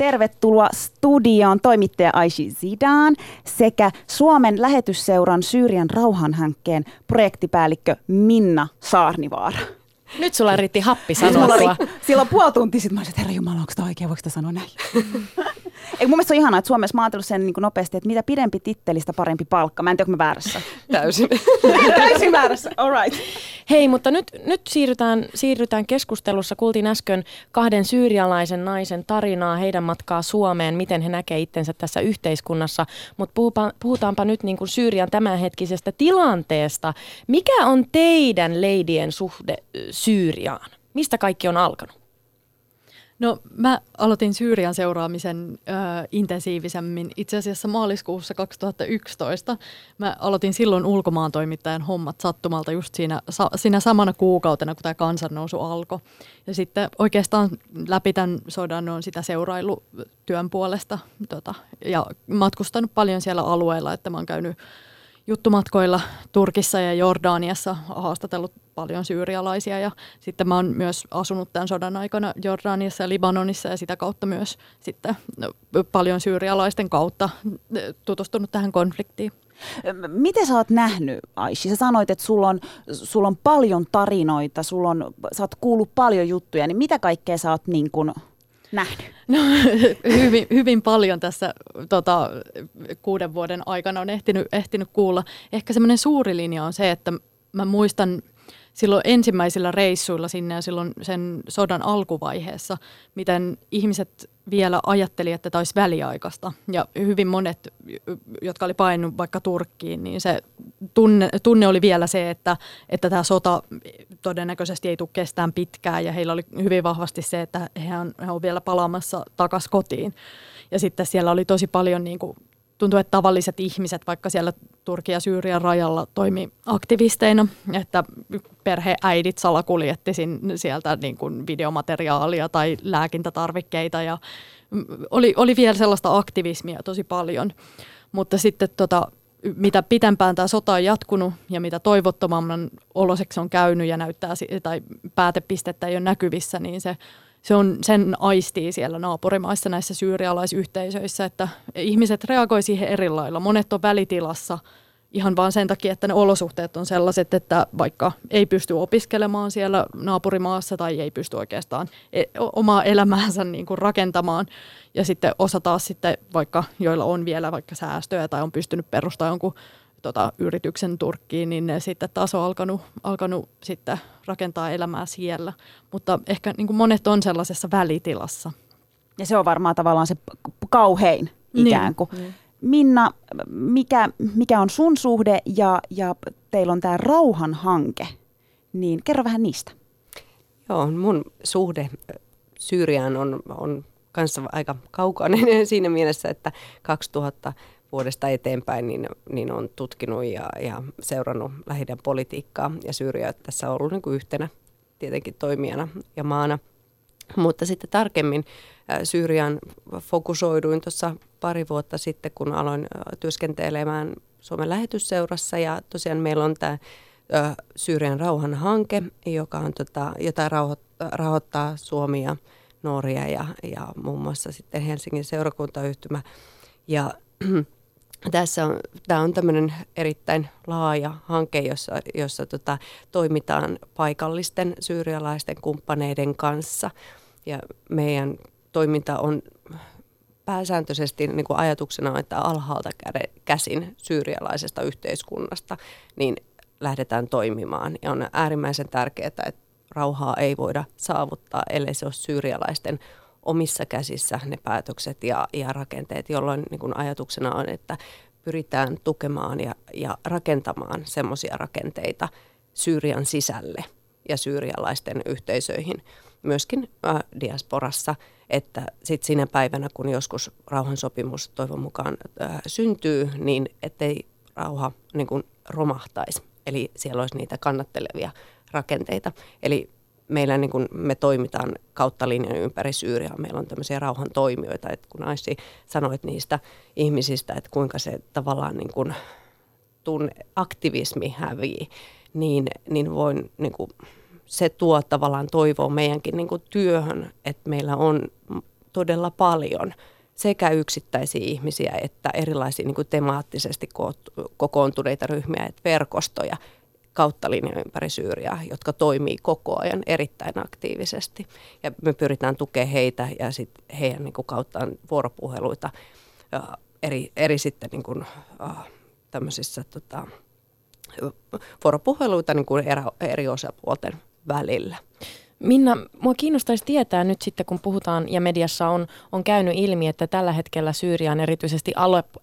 Tervetuloa studioon toimittaja Aishi Zidan sekä Suomen lähetysseuran Syyrian rauhanhankkeen projektipäällikkö Minna Saarnivaara. Nyt sulla riitti happi sanoa. silloin puoli tuntia sitten, mä olisin, että herra Jumala, onko tämä oikein, voiko sitä sanoa näin? Ei, mun mielestä on ihanaa, että Suomessa mä oon sen niin kuin nopeasti, että mitä pidempi tittelistä, parempi palkka. Mä en tiedä, onko mä väärässä. Täysin. Täysin väärässä, all right. Hei, mutta nyt, nyt siirrytään, siirrytään keskustelussa. Kuultiin äsken kahden syyrialaisen naisen tarinaa, heidän matkaa Suomeen, miten he näkevät itsensä tässä yhteiskunnassa. Mutta puhupa, puhutaanpa nyt niin kuin Syyrian tämänhetkisestä tilanteesta. Mikä on teidän leidien suhde Syyriaan? Mistä kaikki on alkanut? No mä aloitin Syyrian seuraamisen ö, intensiivisemmin itse asiassa maaliskuussa 2011. Mä aloitin silloin ulkomaan toimittajan hommat sattumalta just siinä, sa, siinä samana kuukautena, kun tämä kansannousu alkoi. Ja sitten oikeastaan läpi tämän sodan on sitä seurailutyön puolesta tota, ja matkustanut paljon siellä alueella, että mä oon käynyt juttumatkoilla Turkissa ja Jordaniassa haastatellut paljon syyrialaisia ja sitten mä oon myös asunut tämän sodan aikana Jordaniassa ja Libanonissa ja sitä kautta myös sitten no, paljon syyrialaisten kautta tutustunut tähän konfliktiin. Miten sä oot nähnyt, Aishi? Sä sanoit, että sulla on, sulla on paljon tarinoita, sulla on, sä oot kuullut paljon juttuja, niin mitä kaikkea sä oot niin kuin nähnyt? No, hyvin, hyvin paljon tässä tota, kuuden vuoden aikana on ehtinyt, ehtinyt kuulla. Ehkä semmoinen suuri linja on se, että mä muistan silloin ensimmäisillä reissuilla sinne ja silloin sen sodan alkuvaiheessa, miten ihmiset vielä ajatteli, että tämä olisi väliaikaista. Ja hyvin monet, jotka oli painunut vaikka Turkkiin, niin se tunne, tunne oli vielä se, että, että tämä sota todennäköisesti ei tule kestään pitkään. Ja heillä oli hyvin vahvasti se, että he on, he on vielä palaamassa takaisin kotiin. Ja sitten siellä oli tosi paljon niin kuin tuntuu, että tavalliset ihmiset, vaikka siellä Turkia ja Syyrian rajalla toimi aktivisteina, että perheäidit salakuljetti sieltä niin kuin videomateriaalia tai lääkintätarvikkeita ja oli, oli vielä sellaista aktivismia tosi paljon. Mutta sitten tota, mitä pitempään tämä sota on jatkunut ja mitä toivottomamman oloseksi on käynyt ja näyttää, tai päätepistettä ei ole näkyvissä, niin se se on, sen aistii siellä naapurimaissa näissä syyrialaisyhteisöissä, että ihmiset reagoi siihen eri lailla. Monet on välitilassa ihan vain sen takia, että ne olosuhteet on sellaiset, että vaikka ei pysty opiskelemaan siellä naapurimaassa tai ei pysty oikeastaan e, omaa elämäänsä niin kuin rakentamaan. Ja sitten osa taas sitten, vaikka joilla on vielä vaikka säästöjä tai on pystynyt perustamaan jonkun tota, yrityksen Turkkiin, niin ne sitten taas on alkanut, alkanut sitten rakentaa elämää siellä. Mutta ehkä niin kuin monet on sellaisessa välitilassa. Ja se on varmaan tavallaan se kauhein niin. ikään kuin. Niin. Minna, mikä, mikä on sun suhde ja, ja teillä on tämä rauhanhanke, niin kerro vähän niistä. Joo, mun suhde Syyriaan on, on kanssa aika kaukainen siinä mielessä, että 2000 vuodesta eteenpäin niin, niin on tutkinut ja, ja seurannut lähidän politiikkaa ja Syyria tässä on ollut niin kuin yhtenä tietenkin toimijana ja maana. Mutta sitten tarkemmin Syyrian fokusoiduin tuossa pari vuotta sitten, kun aloin työskentelemään Suomen lähetysseurassa ja tosiaan meillä on tämä Syyrian rauhan hanke, joka on tota, jota rahoittaa Suomi ja Norja ja, ja muun muassa sitten Helsingin seurakuntayhtymä. Ja tässä on, tämä on tämmöinen erittäin laaja hanke, jossa, jossa tota, toimitaan paikallisten syyrialaisten kumppaneiden kanssa. Ja meidän toiminta on pääsääntöisesti niin kuin ajatuksena, että alhaalta käsin syyrialaisesta yhteiskunnasta niin lähdetään toimimaan. Ja on äärimmäisen tärkeää, että rauhaa ei voida saavuttaa, ellei se ole syyrialaisten omissa käsissä ne päätökset ja, ja rakenteet, jolloin niin kuin ajatuksena on, että pyritään tukemaan ja, ja rakentamaan semmoisia rakenteita Syyrian sisälle ja syyrialaisten yhteisöihin, myöskin äh, diasporassa, että sitten siinä päivänä, kun joskus rauhansopimus toivon mukaan äh, syntyy, niin ettei rauha niin kuin romahtaisi. Eli siellä olisi niitä kannattelevia rakenteita. Eli meillä niin kuin me toimitaan kautta linjan ympäri Syyriaa. Meillä on tämmöisiä rauhan toimijoita, että kun Aissi sanoit niistä ihmisistä, että kuinka se tavallaan niin kuin tunne, aktivismi hävii, niin, niin voin niin kuin, se tuo tavallaan toivoa meidänkin niin kuin työhön, että meillä on todella paljon sekä yksittäisiä ihmisiä että erilaisia niin kuin temaattisesti kokoontuneita ryhmiä, että verkostoja, kautta linjan ympäri Syyriaa, jotka toimii koko ajan erittäin aktiivisesti. Ja me pyritään tukemaan heitä ja sit heidän niin kuin, kauttaan vuoropuheluita ja eri, eri sitten niin kuin, tämmöisissä tota, vuoropuheluita niin kuin eri, eri osapuolten välillä. Minna, mua kiinnostaisi tietää nyt sitten, kun puhutaan ja mediassa on, on käynyt ilmi, että tällä hetkellä Syyriaan, erityisesti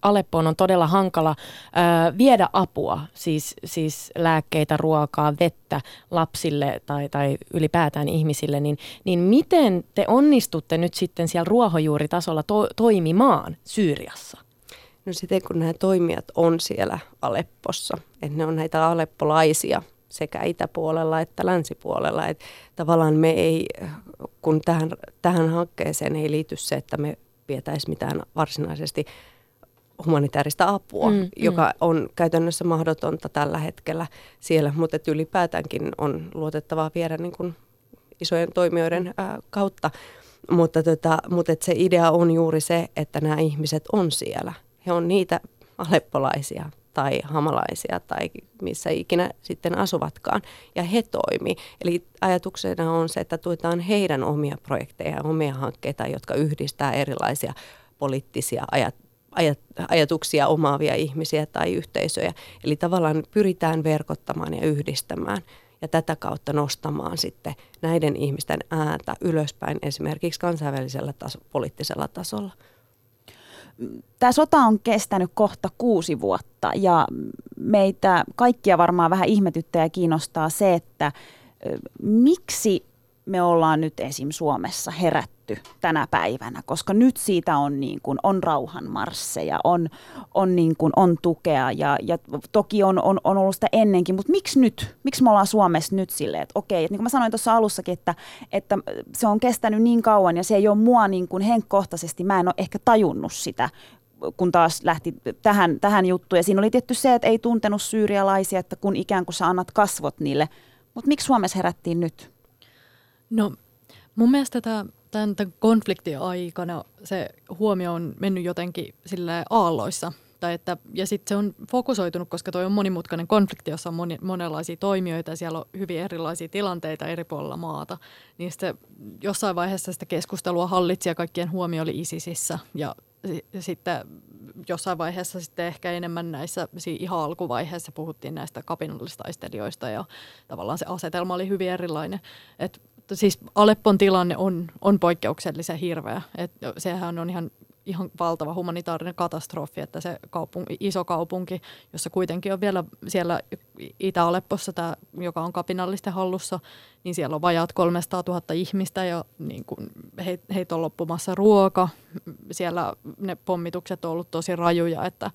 Aleppoon, on todella hankala ö, viedä apua, siis, siis lääkkeitä, ruokaa, vettä lapsille tai, tai ylipäätään ihmisille, niin, niin miten te onnistutte nyt sitten siellä ruohonjuuritasolla to, toimimaan Syyriassa? No sitten kun nämä toimijat on siellä Aleppossa, että ne on näitä aleppolaisia – sekä itäpuolella että länsipuolella. Et tavallaan me ei, kun tähän, tähän hankkeeseen ei liity se, että me vietäisiin mitään varsinaisesti humanitaarista apua, Mm, mm, mm. joka on käytännössä mahdotonta tällä hetkellä siellä, mutta ylipäätäänkin on luotettavaa viedä niin kuin isojen toimijoiden ää, kautta. Mutta, tota, mutta se idea on juuri se, että nämä ihmiset on siellä. He on niitä aleppolaisia tai hamalaisia tai missä ikinä sitten asuvatkaan. Ja he toimii. Eli ajatuksena on se, että tuetaan heidän omia projekteja ja omia hankkeita, jotka yhdistää erilaisia poliittisia ajat, ajat, ajatuksia omaavia ihmisiä tai yhteisöjä. Eli tavallaan pyritään verkottamaan ja yhdistämään ja tätä kautta nostamaan sitten näiden ihmisten ääntä ylöspäin esimerkiksi kansainvälisellä taso, poliittisella tasolla. Tämä sota on kestänyt kohta kuusi vuotta ja meitä kaikkia varmaan vähän ihmetyttää ja kiinnostaa se, että miksi me ollaan nyt esim. Suomessa herätty tänä päivänä, koska nyt siitä on, niin kuin, on rauhanmarsseja, on, on, niin kuin, on tukea ja, ja toki on, on, on ollut sitä ennenkin, mutta miksi nyt? Miksi me ollaan Suomessa nyt silleen, että okei, että niin kuin mä sanoin tuossa alussakin, että, että se on kestänyt niin kauan ja se ei ole mua niin kuin henkkohtaisesti, mä en ole ehkä tajunnut sitä, kun taas lähti tähän, tähän juttuun. Ja siinä oli tietty se, että ei tuntenut syyrialaisia, että kun ikään kuin sä annat kasvot niille. Mutta miksi Suomessa herättiin nyt? No mun mielestä tämän, tämän, tämän konfliktin aikana se huomio on mennyt jotenkin sille aalloissa. Tai että, ja sitten se on fokusoitunut, koska tuo on monimutkainen konflikti, jossa on moni, monenlaisia toimijoita ja siellä on hyvin erilaisia tilanteita eri puolilla maata. Niin sitten jossain vaiheessa sitä keskustelua hallitsi ja kaikkien huomio oli ISISissä. Ja, sitten jossain vaiheessa sitten ehkä enemmän näissä ihan alkuvaiheessa puhuttiin näistä kapinallistaistelijoista ja tavallaan se asetelma oli hyvin erilainen. Et siis Aleppon tilanne on, on poikkeuksellisen hirveä. Et sehän on ihan, ihan valtava humanitaarinen katastrofi, että se kaupunki, iso kaupunki, jossa kuitenkin on vielä siellä Itä-Aleppossa, joka on kapinallisten hallussa, niin siellä on vajaat 300 000 ihmistä ja niin kuin he, heitä on loppumassa ruoka. Siellä ne pommitukset on ollut tosi rajuja, että,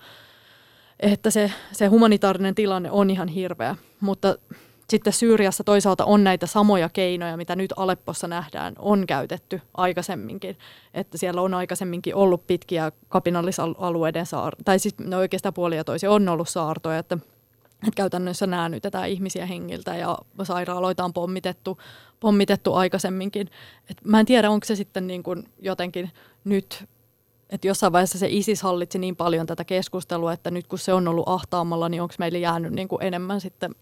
että se, se humanitaarinen tilanne on ihan hirveä, mutta sitten Syyriassa toisaalta on näitä samoja keinoja, mitä nyt Aleppossa nähdään, on käytetty aikaisemminkin. Että siellä on aikaisemminkin ollut pitkiä kapinallisalueiden saartoja, tai siis no oikeastaan puoli ja toisi on ollut saartoja, että, että käytännössä näännytetään ihmisiä hengiltä ja sairaaloita on pommitettu, pommitettu aikaisemminkin. Et mä en tiedä, onko se sitten niin kuin jotenkin nyt että jossain vaiheessa se ISIS hallitsi niin paljon tätä keskustelua, että nyt kun se on ollut ahtaamalla, niin onko meille jäänyt niin kuin enemmän sitten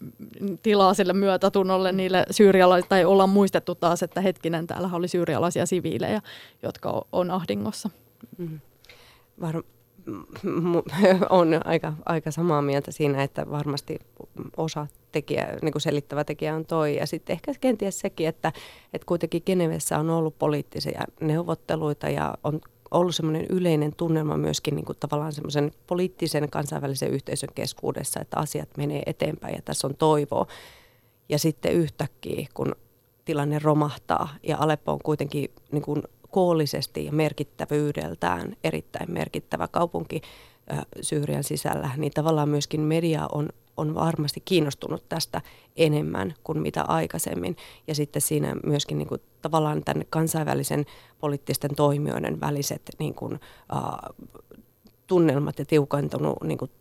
tilaa sille myötätunnolle niille syyrialaisille, tai ollaan muistettu taas, että hetkinen, täällä oli syyrialaisia siviilejä, jotka on ahdingossa. Mm. Var- on aika, aika samaa mieltä siinä, että varmasti osa tekijä, niin kuin selittävä tekijä on toi. Ja sitten ehkä kenties sekin, että, että kuitenkin Genevessä on ollut poliittisia neuvotteluita ja on ollut semmoinen yleinen tunnelma myöskin niin kuin tavallaan semmoisen poliittisen kansainvälisen yhteisön keskuudessa, että asiat menee eteenpäin ja tässä on toivoa. Ja sitten yhtäkkiä, kun tilanne romahtaa ja Aleppo on kuitenkin niin kuin koollisesti ja merkittävyydeltään erittäin merkittävä kaupunki Syyrian sisällä, niin tavallaan myöskin media on, on varmasti kiinnostunut tästä enemmän kuin mitä aikaisemmin. Ja sitten siinä myöskin niin kuin, tavallaan tämän kansainvälisen poliittisten toimijoiden väliset niin kuin, äh, tunnelmat ja tiukantunut niin kuin,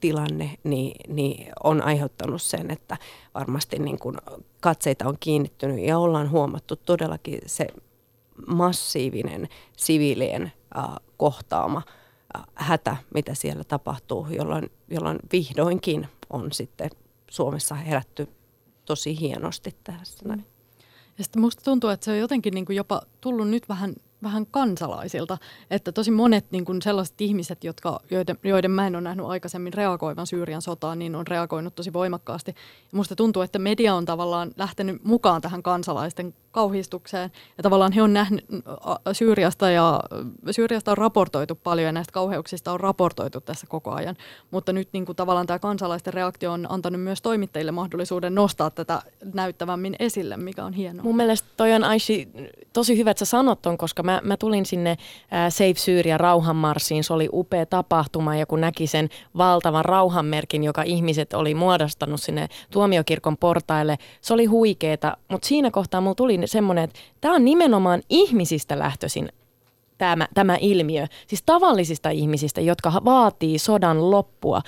tilanne niin, niin on aiheuttanut sen, että varmasti niin kuin katseita on kiinnittynyt ja ollaan huomattu todellakin se massiivinen siviilien äh, kohtaama hätä, mitä siellä tapahtuu, jolloin, jolloin vihdoinkin on sitten Suomessa herätty tosi hienosti tässä. Näin. Ja sitten musta tuntuu, että se on jotenkin niin kuin jopa tullut nyt vähän vähän kansalaisilta, että tosi monet niin kuin sellaiset ihmiset, jotka, joiden, joiden mä en ole nähnyt aikaisemmin reagoivan Syyrian sotaan, niin on reagoinut tosi voimakkaasti. Ja musta tuntuu, että media on tavallaan lähtenyt mukaan tähän kansalaisten kauhistukseen. Ja tavallaan he on nähnyt Syyriasta ja Syyriasta on raportoitu paljon ja näistä kauheuksista on raportoitu tässä koko ajan. Mutta nyt niin kuin tavallaan tämä kansalaisten reaktio on antanut myös toimittajille mahdollisuuden nostaa tätä näyttävämmin esille, mikä on hienoa. Mun mielestä toi on Aishi tosi hyvä, että sä sanot ton, koska mä, mä tulin sinne Save Syyria rauhanmarssiin. Se oli upea tapahtuma ja kun näki sen valtavan rauhanmerkin, joka ihmiset oli muodostanut sinne tuomiokirkon portaille, se oli huikeeta. Mutta siinä kohtaa mulla tuli semmoinen, että tämä on nimenomaan ihmisistä lähtöisin tämä, tämä ilmiö. Siis tavallisista ihmisistä, jotka vaatii sodan loppua.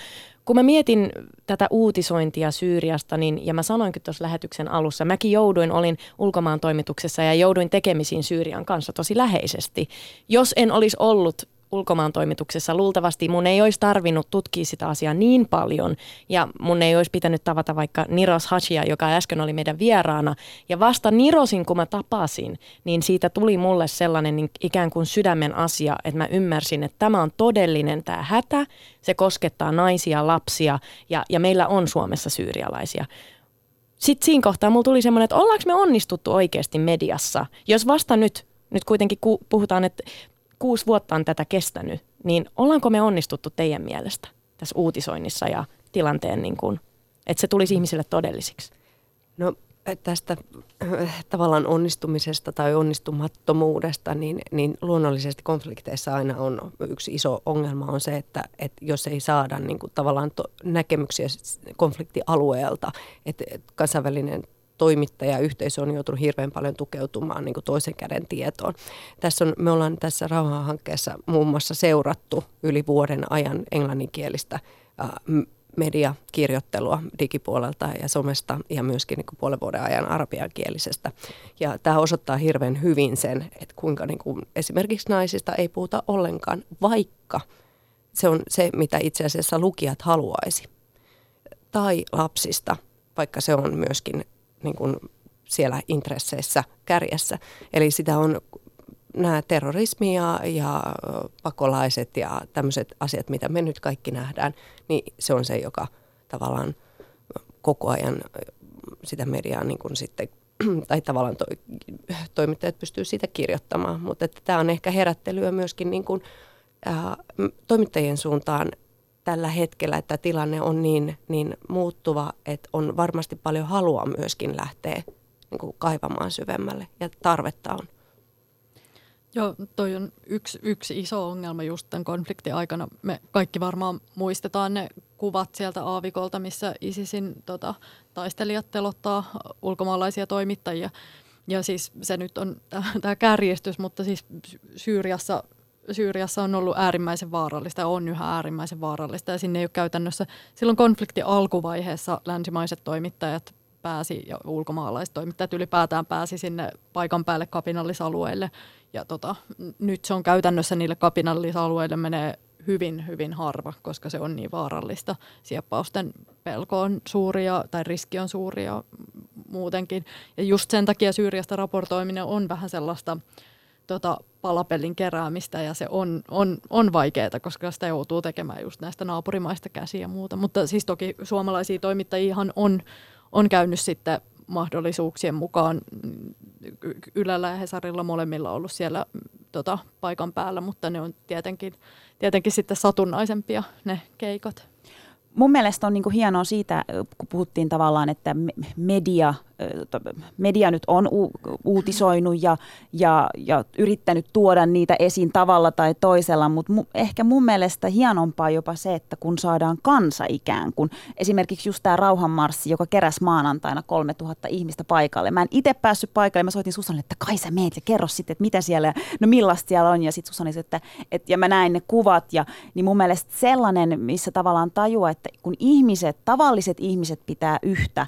Kun mä mietin tätä uutisointia Syyriasta, niin, ja mä sanoinkin tuossa lähetyksen alussa, mäkin jouduin, olin ulkomaan toimituksessa ja jouduin tekemisiin Syyrian kanssa tosi läheisesti. Jos en olisi ollut ulkomaan toimituksessa. Luultavasti mun ei olisi tarvinnut tutkia sitä asiaa niin paljon ja mun ei olisi pitänyt tavata vaikka Niros Hachia, joka äsken oli meidän vieraana. Ja vasta Nirosin, kun mä tapasin, niin siitä tuli mulle sellainen niin ikään kuin sydämen asia, että mä ymmärsin, että tämä on todellinen tämä hätä, se koskettaa naisia, lapsia ja, ja meillä on Suomessa syyrialaisia. Sitten siinä kohtaa mulla tuli semmoinen, että ollaanko me onnistuttu oikeasti mediassa, jos vasta nyt, nyt kuitenkin puhutaan, että kuusi vuotta on tätä kestänyt, niin ollaanko me onnistuttu teidän mielestä tässä uutisoinnissa ja tilanteen, niin kuin, että se tulisi ihmisille todellisiksi? No tästä äh, tavallaan onnistumisesta tai onnistumattomuudesta, niin, niin luonnollisesti konflikteissa aina on yksi iso ongelma on se, että, että jos ei saada niin kuin tavallaan to, näkemyksiä konfliktialueelta, että kansainvälinen toimittaja yhteisö on joutunut hirveän paljon tukeutumaan niin kuin toisen käden tietoon. Tässä on, me ollaan tässä rauhanhankkeessa muun muassa seurattu yli vuoden ajan englanninkielistä mediakirjoittelua digipuolelta ja somesta ja myöskin niin kuin puolen vuoden ajan arabiankielisestä. Ja tämä osoittaa hirveän hyvin sen, että kuinka niin kuin esimerkiksi naisista ei puhuta ollenkaan, vaikka se on se, mitä itse asiassa lukijat haluaisi. Tai lapsista, vaikka se on myöskin niin kuin siellä intresseissä kärjessä. Eli sitä on nämä terrorismi ja, ja pakolaiset ja tämmöiset asiat, mitä me nyt kaikki nähdään, niin se on se, joka tavallaan koko ajan sitä mediaa niin kuin sitten, tai tavallaan to, toimittajat pystyy siitä kirjoittamaan. Mutta että tämä on ehkä herättelyä myöskin niin kuin, ää, toimittajien suuntaan tällä hetkellä, että tilanne on niin, niin muuttuva, että on varmasti paljon halua myöskin lähteä niin kuin kaivamaan syvemmälle ja tarvetta on. Joo, toi on yksi, yksi iso ongelma just tämän konfliktin aikana. Me kaikki varmaan muistetaan ne kuvat sieltä aavikolta, missä ISISin tota, taistelijat telottaa ulkomaalaisia toimittajia. Ja siis se nyt on tämä kärjestys, mutta siis Syyriassa Syyriassa on ollut äärimmäisen vaarallista ja on yhä äärimmäisen vaarallista. Ja sinne ei ole käytännössä, silloin konfliktin alkuvaiheessa länsimaiset toimittajat pääsi ja ulkomaalaiset toimittajat ylipäätään pääsi sinne paikan päälle kapinallisalueille. Ja tota, nyt se on käytännössä niille kapinallisalueille menee hyvin, hyvin harva, koska se on niin vaarallista. Sieppausten pelko on suuri ja, tai riski on suuri ja muutenkin. Ja just sen takia Syyriasta raportoiminen on vähän sellaista tota, palapelin keräämistä ja se on, on, on vaikeaa, koska sitä joutuu tekemään just näistä naapurimaista käsiä ja muuta. Mutta siis toki suomalaisia toimittajia on, on käynyt sitten mahdollisuuksien mukaan Ylellä ja Hesarilla molemmilla ollut siellä tota, paikan päällä, mutta ne on tietenkin, tietenkin sitten satunnaisempia ne keikat. Mun mielestä on niin hienoa siitä, kun puhuttiin tavallaan, että media media nyt on u- uutisoinut ja, ja, ja yrittänyt tuoda niitä esiin tavalla tai toisella, mutta mu- ehkä mun mielestä hienompaa jopa se, että kun saadaan kansa ikään kuin, esimerkiksi just tämä rauhanmarssi, joka keräs maanantaina 3000 ihmistä paikalle. Mä en itse päässyt paikalle, mä soitin Susanille, että kai sä meet ja kerro sitten, että mitä siellä, no millaista siellä on, ja sitten Susanne että, että, ja mä näin ne kuvat, ja niin mun mielestä sellainen, missä tavallaan tajua, että kun ihmiset, tavalliset ihmiset pitää yhtä,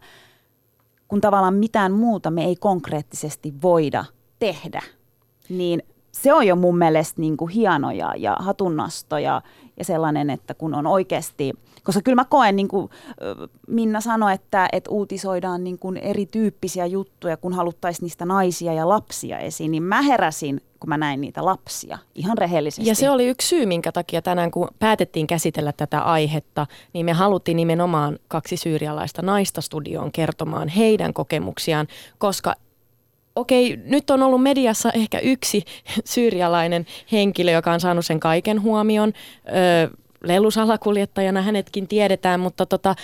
kun tavallaan mitään muuta me ei konkreettisesti voida tehdä, niin se on jo mun mielestä niin kuin hieno ja, ja hatunnosto ja, ja sellainen, että kun on oikeasti, koska kyllä mä koen, niin kuin Minna sanoi, että, että uutisoidaan niin kuin erityyppisiä juttuja, kun haluttaisiin niistä naisia ja lapsia esiin, niin mä heräsin kun mä näin niitä lapsia ihan rehellisesti. Ja se oli yksi syy, minkä takia tänään, kun päätettiin käsitellä tätä aihetta, niin me haluttiin nimenomaan kaksi syyrialaista naista studioon kertomaan heidän kokemuksiaan, koska okei, nyt on ollut mediassa ehkä yksi syyrialainen henkilö, joka on saanut sen kaiken huomion. Öö, lelusalakuljettajana hänetkin tiedetään, mutta tota,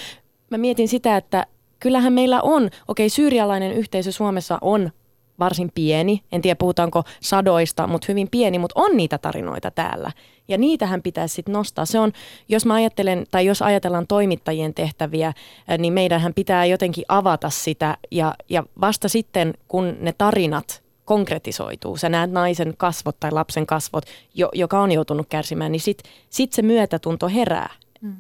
mä mietin sitä, että kyllähän meillä on, okei, syyrialainen yhteisö Suomessa on varsin pieni, en tiedä puhutaanko sadoista, mutta hyvin pieni, mutta on niitä tarinoita täällä. Ja niitähän pitäisi sitten nostaa. Se on, jos mä ajattelen, tai jos ajatellaan toimittajien tehtäviä, niin meidänhän pitää jotenkin avata sitä ja, ja vasta sitten, kun ne tarinat konkretisoituu. Sä näet naisen kasvot tai lapsen kasvot, jo, joka on joutunut kärsimään, niin sit, sit se myötätunto herää. Mm.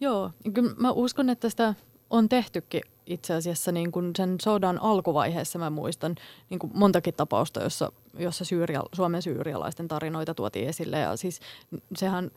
Joo, kyllä mä uskon, että sitä on tehtykin itse asiassa niin kuin sen sodan alkuvaiheessa mä muistan niin kuin montakin tapausta, jossa, jossa syyria, Suomen syyrialaisten tarinoita tuotiin esille. Ja siis sehän,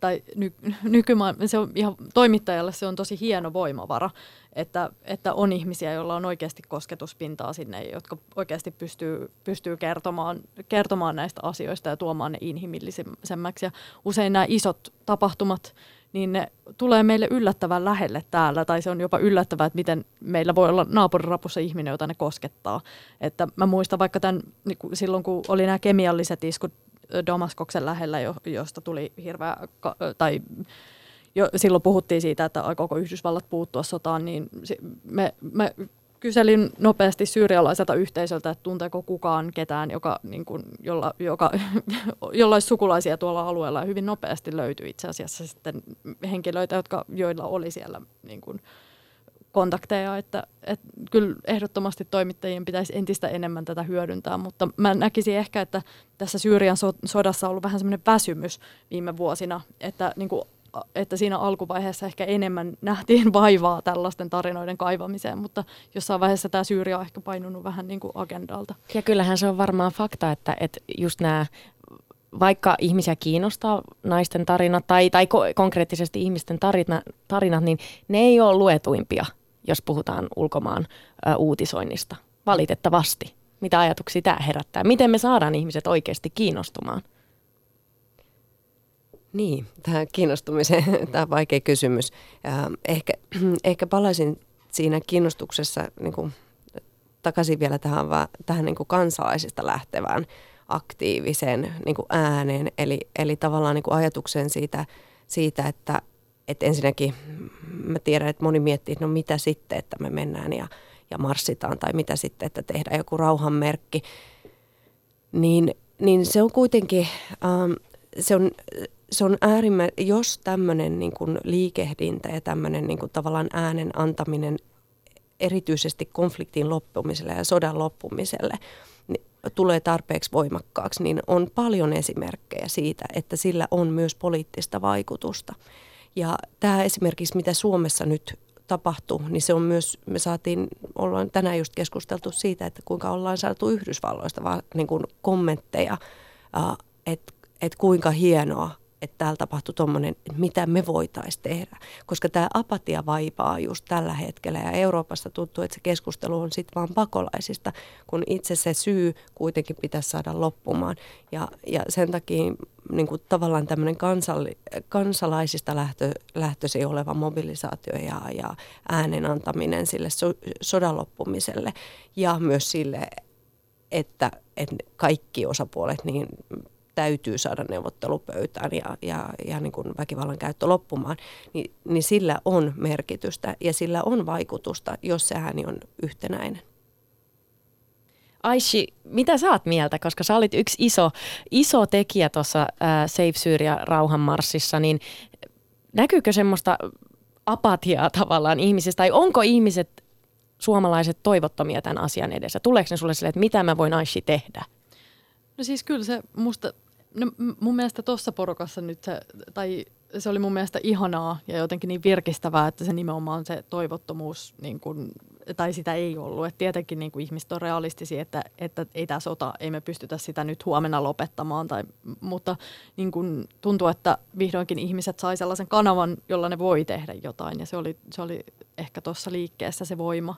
tai ny, nykymaailma, se on ihan toimittajalle se on tosi hieno voimavara, että, että on ihmisiä, joilla on oikeasti kosketuspintaa sinne, jotka oikeasti pystyy, pystyy kertomaan, kertomaan näistä asioista ja tuomaan ne inhimillisemmäksi. Ja usein nämä isot tapahtumat, niin ne tulee meille yllättävän lähelle täällä, tai se on jopa yllättävää, että miten meillä voi olla naapurirapussa ihminen, jota ne koskettaa. Että mä muistan vaikka tämän, niin silloin kun oli nämä kemialliset iskut Damaskoksen lähellä, josta tuli hirveä, tai jo, silloin puhuttiin siitä, että koko Yhdysvallat puuttua sotaan, niin me, me kyselin nopeasti syyrialaiselta yhteisöltä, että tunteeko kukaan ketään, joka, niin kuin, jolla, joka, jolla olisi sukulaisia tuolla alueella. Ja hyvin nopeasti löytyi itse asiassa sitten henkilöitä, jotka, joilla oli siellä niin kuin, kontakteja, että, että kyllä ehdottomasti toimittajien pitäisi entistä enemmän tätä hyödyntää, mutta mä näkisin ehkä, että tässä Syyrian sodassa on ollut vähän semmoinen väsymys viime vuosina, että niin kuin että siinä alkuvaiheessa ehkä enemmän nähtiin vaivaa tällaisten tarinoiden kaivamiseen, mutta jossain vaiheessa tämä Syyria on ehkä painunut vähän niin kuin agendalta. Ja kyllähän se on varmaan fakta, että, että just nämä vaikka ihmisiä kiinnostaa naisten tarinat tai, tai ko- konkreettisesti ihmisten tarina, tarinat, niin ne ei ole luetuimpia, jos puhutaan ulkomaan ä, uutisoinnista. Valitettavasti. Mitä ajatuksia tämä herättää? Miten me saadaan ihmiset oikeasti kiinnostumaan? Niin, tämä kiinnostumiseen, tämä vaikea kysymys. Ehkä, ehkä palaisin siinä kiinnostuksessa niin kuin, takaisin vielä tähän, tähän niin kuin kansalaisista lähtevään aktiiviseen niin kuin ääneen, eli, eli tavallaan niin kuin ajatuksen siitä, siitä että, että ensinnäkin mä tiedän, että moni miettii, että no mitä sitten, että me mennään ja, ja marssitaan, tai mitä sitten, että tehdään joku rauhanmerkki, niin, niin se on kuitenkin, ähm, se on se on äärimmä, jos tämmöinen niin kuin liikehdintä ja tämmöinen niin kuin tavallaan äänen antaminen erityisesti konfliktin loppumiselle ja sodan loppumiselle niin tulee tarpeeksi voimakkaaksi, niin on paljon esimerkkejä siitä, että sillä on myös poliittista vaikutusta. Ja tämä esimerkiksi, mitä Suomessa nyt tapahtuu, niin se on myös, me saatiin, ollaan tänään just keskusteltu siitä, että kuinka ollaan saatu Yhdysvalloista vaan niin kuin kommentteja, että että kuinka hienoa että täällä tapahtui tuommoinen, että mitä me voitaisiin tehdä. Koska tämä apatia vaipaa just tällä hetkellä ja Euroopassa tuntuu, että se keskustelu on sitten vaan pakolaisista, kun itse se syy kuitenkin pitäisi saada loppumaan. Ja, ja sen takia niin kuin tavallaan tämmöinen kansalli, kansalaisista lähtö, lähtöisin oleva mobilisaatio ja, ja äänen antaminen sille so, sodan loppumiselle ja myös sille, että, että kaikki osapuolet niin täytyy saada neuvottelupöytään ja, ja, ja niin kuin väkivallan käyttö loppumaan, niin, niin sillä on merkitystä ja sillä on vaikutusta, jos se ääni on yhtenäinen. Aishi, mitä sä oot mieltä, koska sä olit yksi iso, iso tekijä tuossa Save Syria rauhanmarssissa, niin näkyykö semmoista apatiaa tavallaan ihmisistä, tai onko ihmiset, suomalaiset, toivottomia tämän asian edessä? Tuleeko ne sulle silleen, että mitä mä voin Aishi tehdä? No siis kyllä se musta, no mun mielestä tuossa porukassa nyt se, tai se oli mun mielestä ihanaa ja jotenkin niin virkistävää, että se nimenomaan se toivottomuus, niin kun, tai sitä ei ollut. Et tietenkin niin ihmiset on realistisia, että, että ei tämä sota, ei me pystytä sitä nyt huomenna lopettamaan. Tai, mutta niin kun tuntuu, että vihdoinkin ihmiset sai sellaisen kanavan, jolla ne voi tehdä jotain. Ja se oli, se oli ehkä tuossa liikkeessä se voima,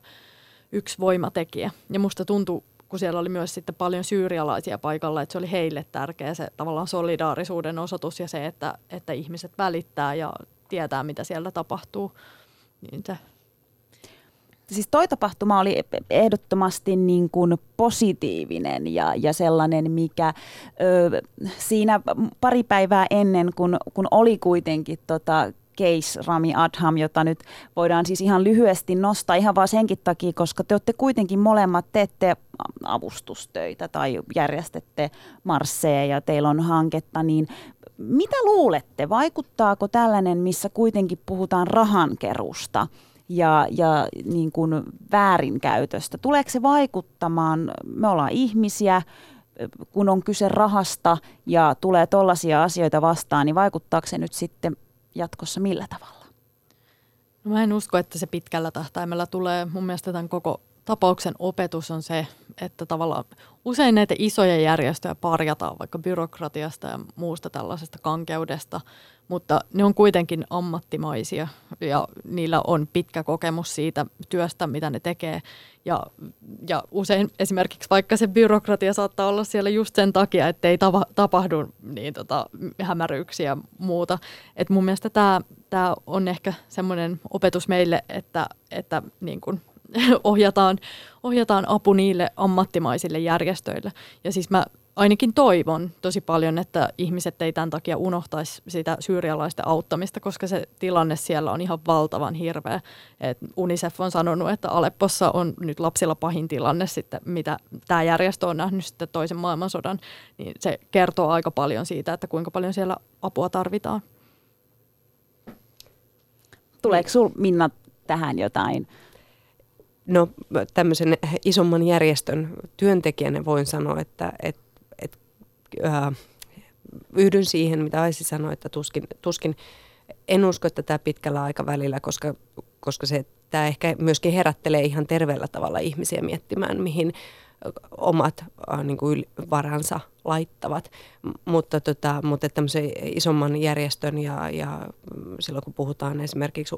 yksi voimatekijä. Ja musta tuntuu kun siellä oli myös sitten paljon syyrialaisia paikalla, että se oli heille tärkeä se tavallaan solidaarisuuden osoitus ja se, että, että ihmiset välittää ja tietää, mitä siellä tapahtuu. Niin se. Siis toi tapahtuma oli ehdottomasti niin kuin positiivinen ja, ja sellainen, mikä ö, siinä pari päivää ennen, kun, kun oli kuitenkin tota, case Rami Adham, jota nyt voidaan siis ihan lyhyesti nostaa ihan vaan senkin takia, koska te olette kuitenkin molemmat teette avustustöitä tai järjestätte marsseja ja teillä on hanketta, niin mitä luulette, vaikuttaako tällainen, missä kuitenkin puhutaan rahankerusta, ja, ja niin kuin väärinkäytöstä. Tuleeko se vaikuttamaan, me ollaan ihmisiä, kun on kyse rahasta ja tulee tollaisia asioita vastaan, niin vaikuttaako se nyt sitten jatkossa millä tavalla? No mä en usko, että se pitkällä tähtäimellä tulee. Mun mielestä tämän koko tapauksen opetus on se, että tavallaan usein näitä isoja järjestöjä parjataan vaikka byrokratiasta ja muusta tällaisesta kankeudesta, mutta ne on kuitenkin ammattimaisia ja niillä on pitkä kokemus siitä työstä, mitä ne tekee. Ja, ja usein esimerkiksi vaikka se byrokratia saattaa olla siellä just sen takia, että ei tava, tapahdu niin tota, hämäryyksiä ja muuta. Et mun mielestä tämä on ehkä semmoinen opetus meille, että, että niin kun ohjataan, ohjataan apu niille ammattimaisille järjestöille. Ja siis mä ainakin toivon tosi paljon, että ihmiset ei tämän takia unohtaisi sitä syyrialaisten auttamista, koska se tilanne siellä on ihan valtavan hirveä. Et UNICEF on sanonut, että Aleppossa on nyt lapsilla pahin tilanne sitten, mitä tämä järjestö on nähnyt sitten toisen maailmansodan. Niin se kertoo aika paljon siitä, että kuinka paljon siellä apua tarvitaan. Tuleeko sinulla Minna tähän jotain No tämmöisen isomman järjestön työntekijänä voin sanoa, että et, et, äh, yhdyn siihen, mitä Aisi sanoi, että tuskin, tuskin en usko, että tämä pitkällä aikavälillä, koska, koska se, tämä ehkä myöskin herättelee ihan terveellä tavalla ihmisiä miettimään, mihin omat äh, niin kuin varansa laittavat. Mutta, tota, mutta tämmöisen isomman järjestön ja, ja silloin kun puhutaan esimerkiksi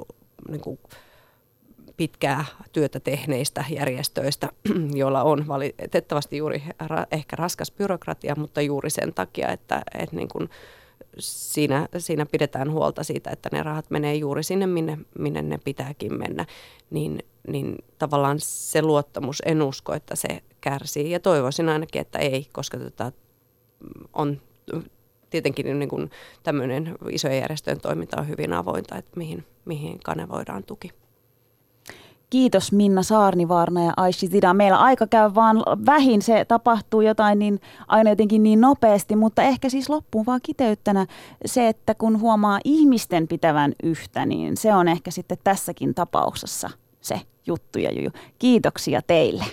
niin kuin pitkää työtä tehneistä järjestöistä, joilla on valitettavasti juuri ra- ehkä raskas byrokratia, mutta juuri sen takia, että, että niin kuin siinä, siinä pidetään huolta siitä, että ne rahat menee juuri sinne, minne, minne ne pitääkin mennä, niin, niin tavallaan se luottamus, en usko, että se kärsii. Ja toivoisin ainakin, että ei, koska tota, on tietenkin niin kuin tämmöinen isojen järjestöjen toiminta on hyvin avointa, että mihin, mihin kanavoidaan tuki. Kiitos Minna Saarnivaarna ja Aishi Zida. Meillä aika käy vaan vähin, se tapahtuu jotain niin aina jotenkin niin nopeasti, mutta ehkä siis loppuun vaan kiteyttänä se, että kun huomaa ihmisten pitävän yhtä, niin se on ehkä sitten tässäkin tapauksessa se juttu ja juju. Kiitoksia teille.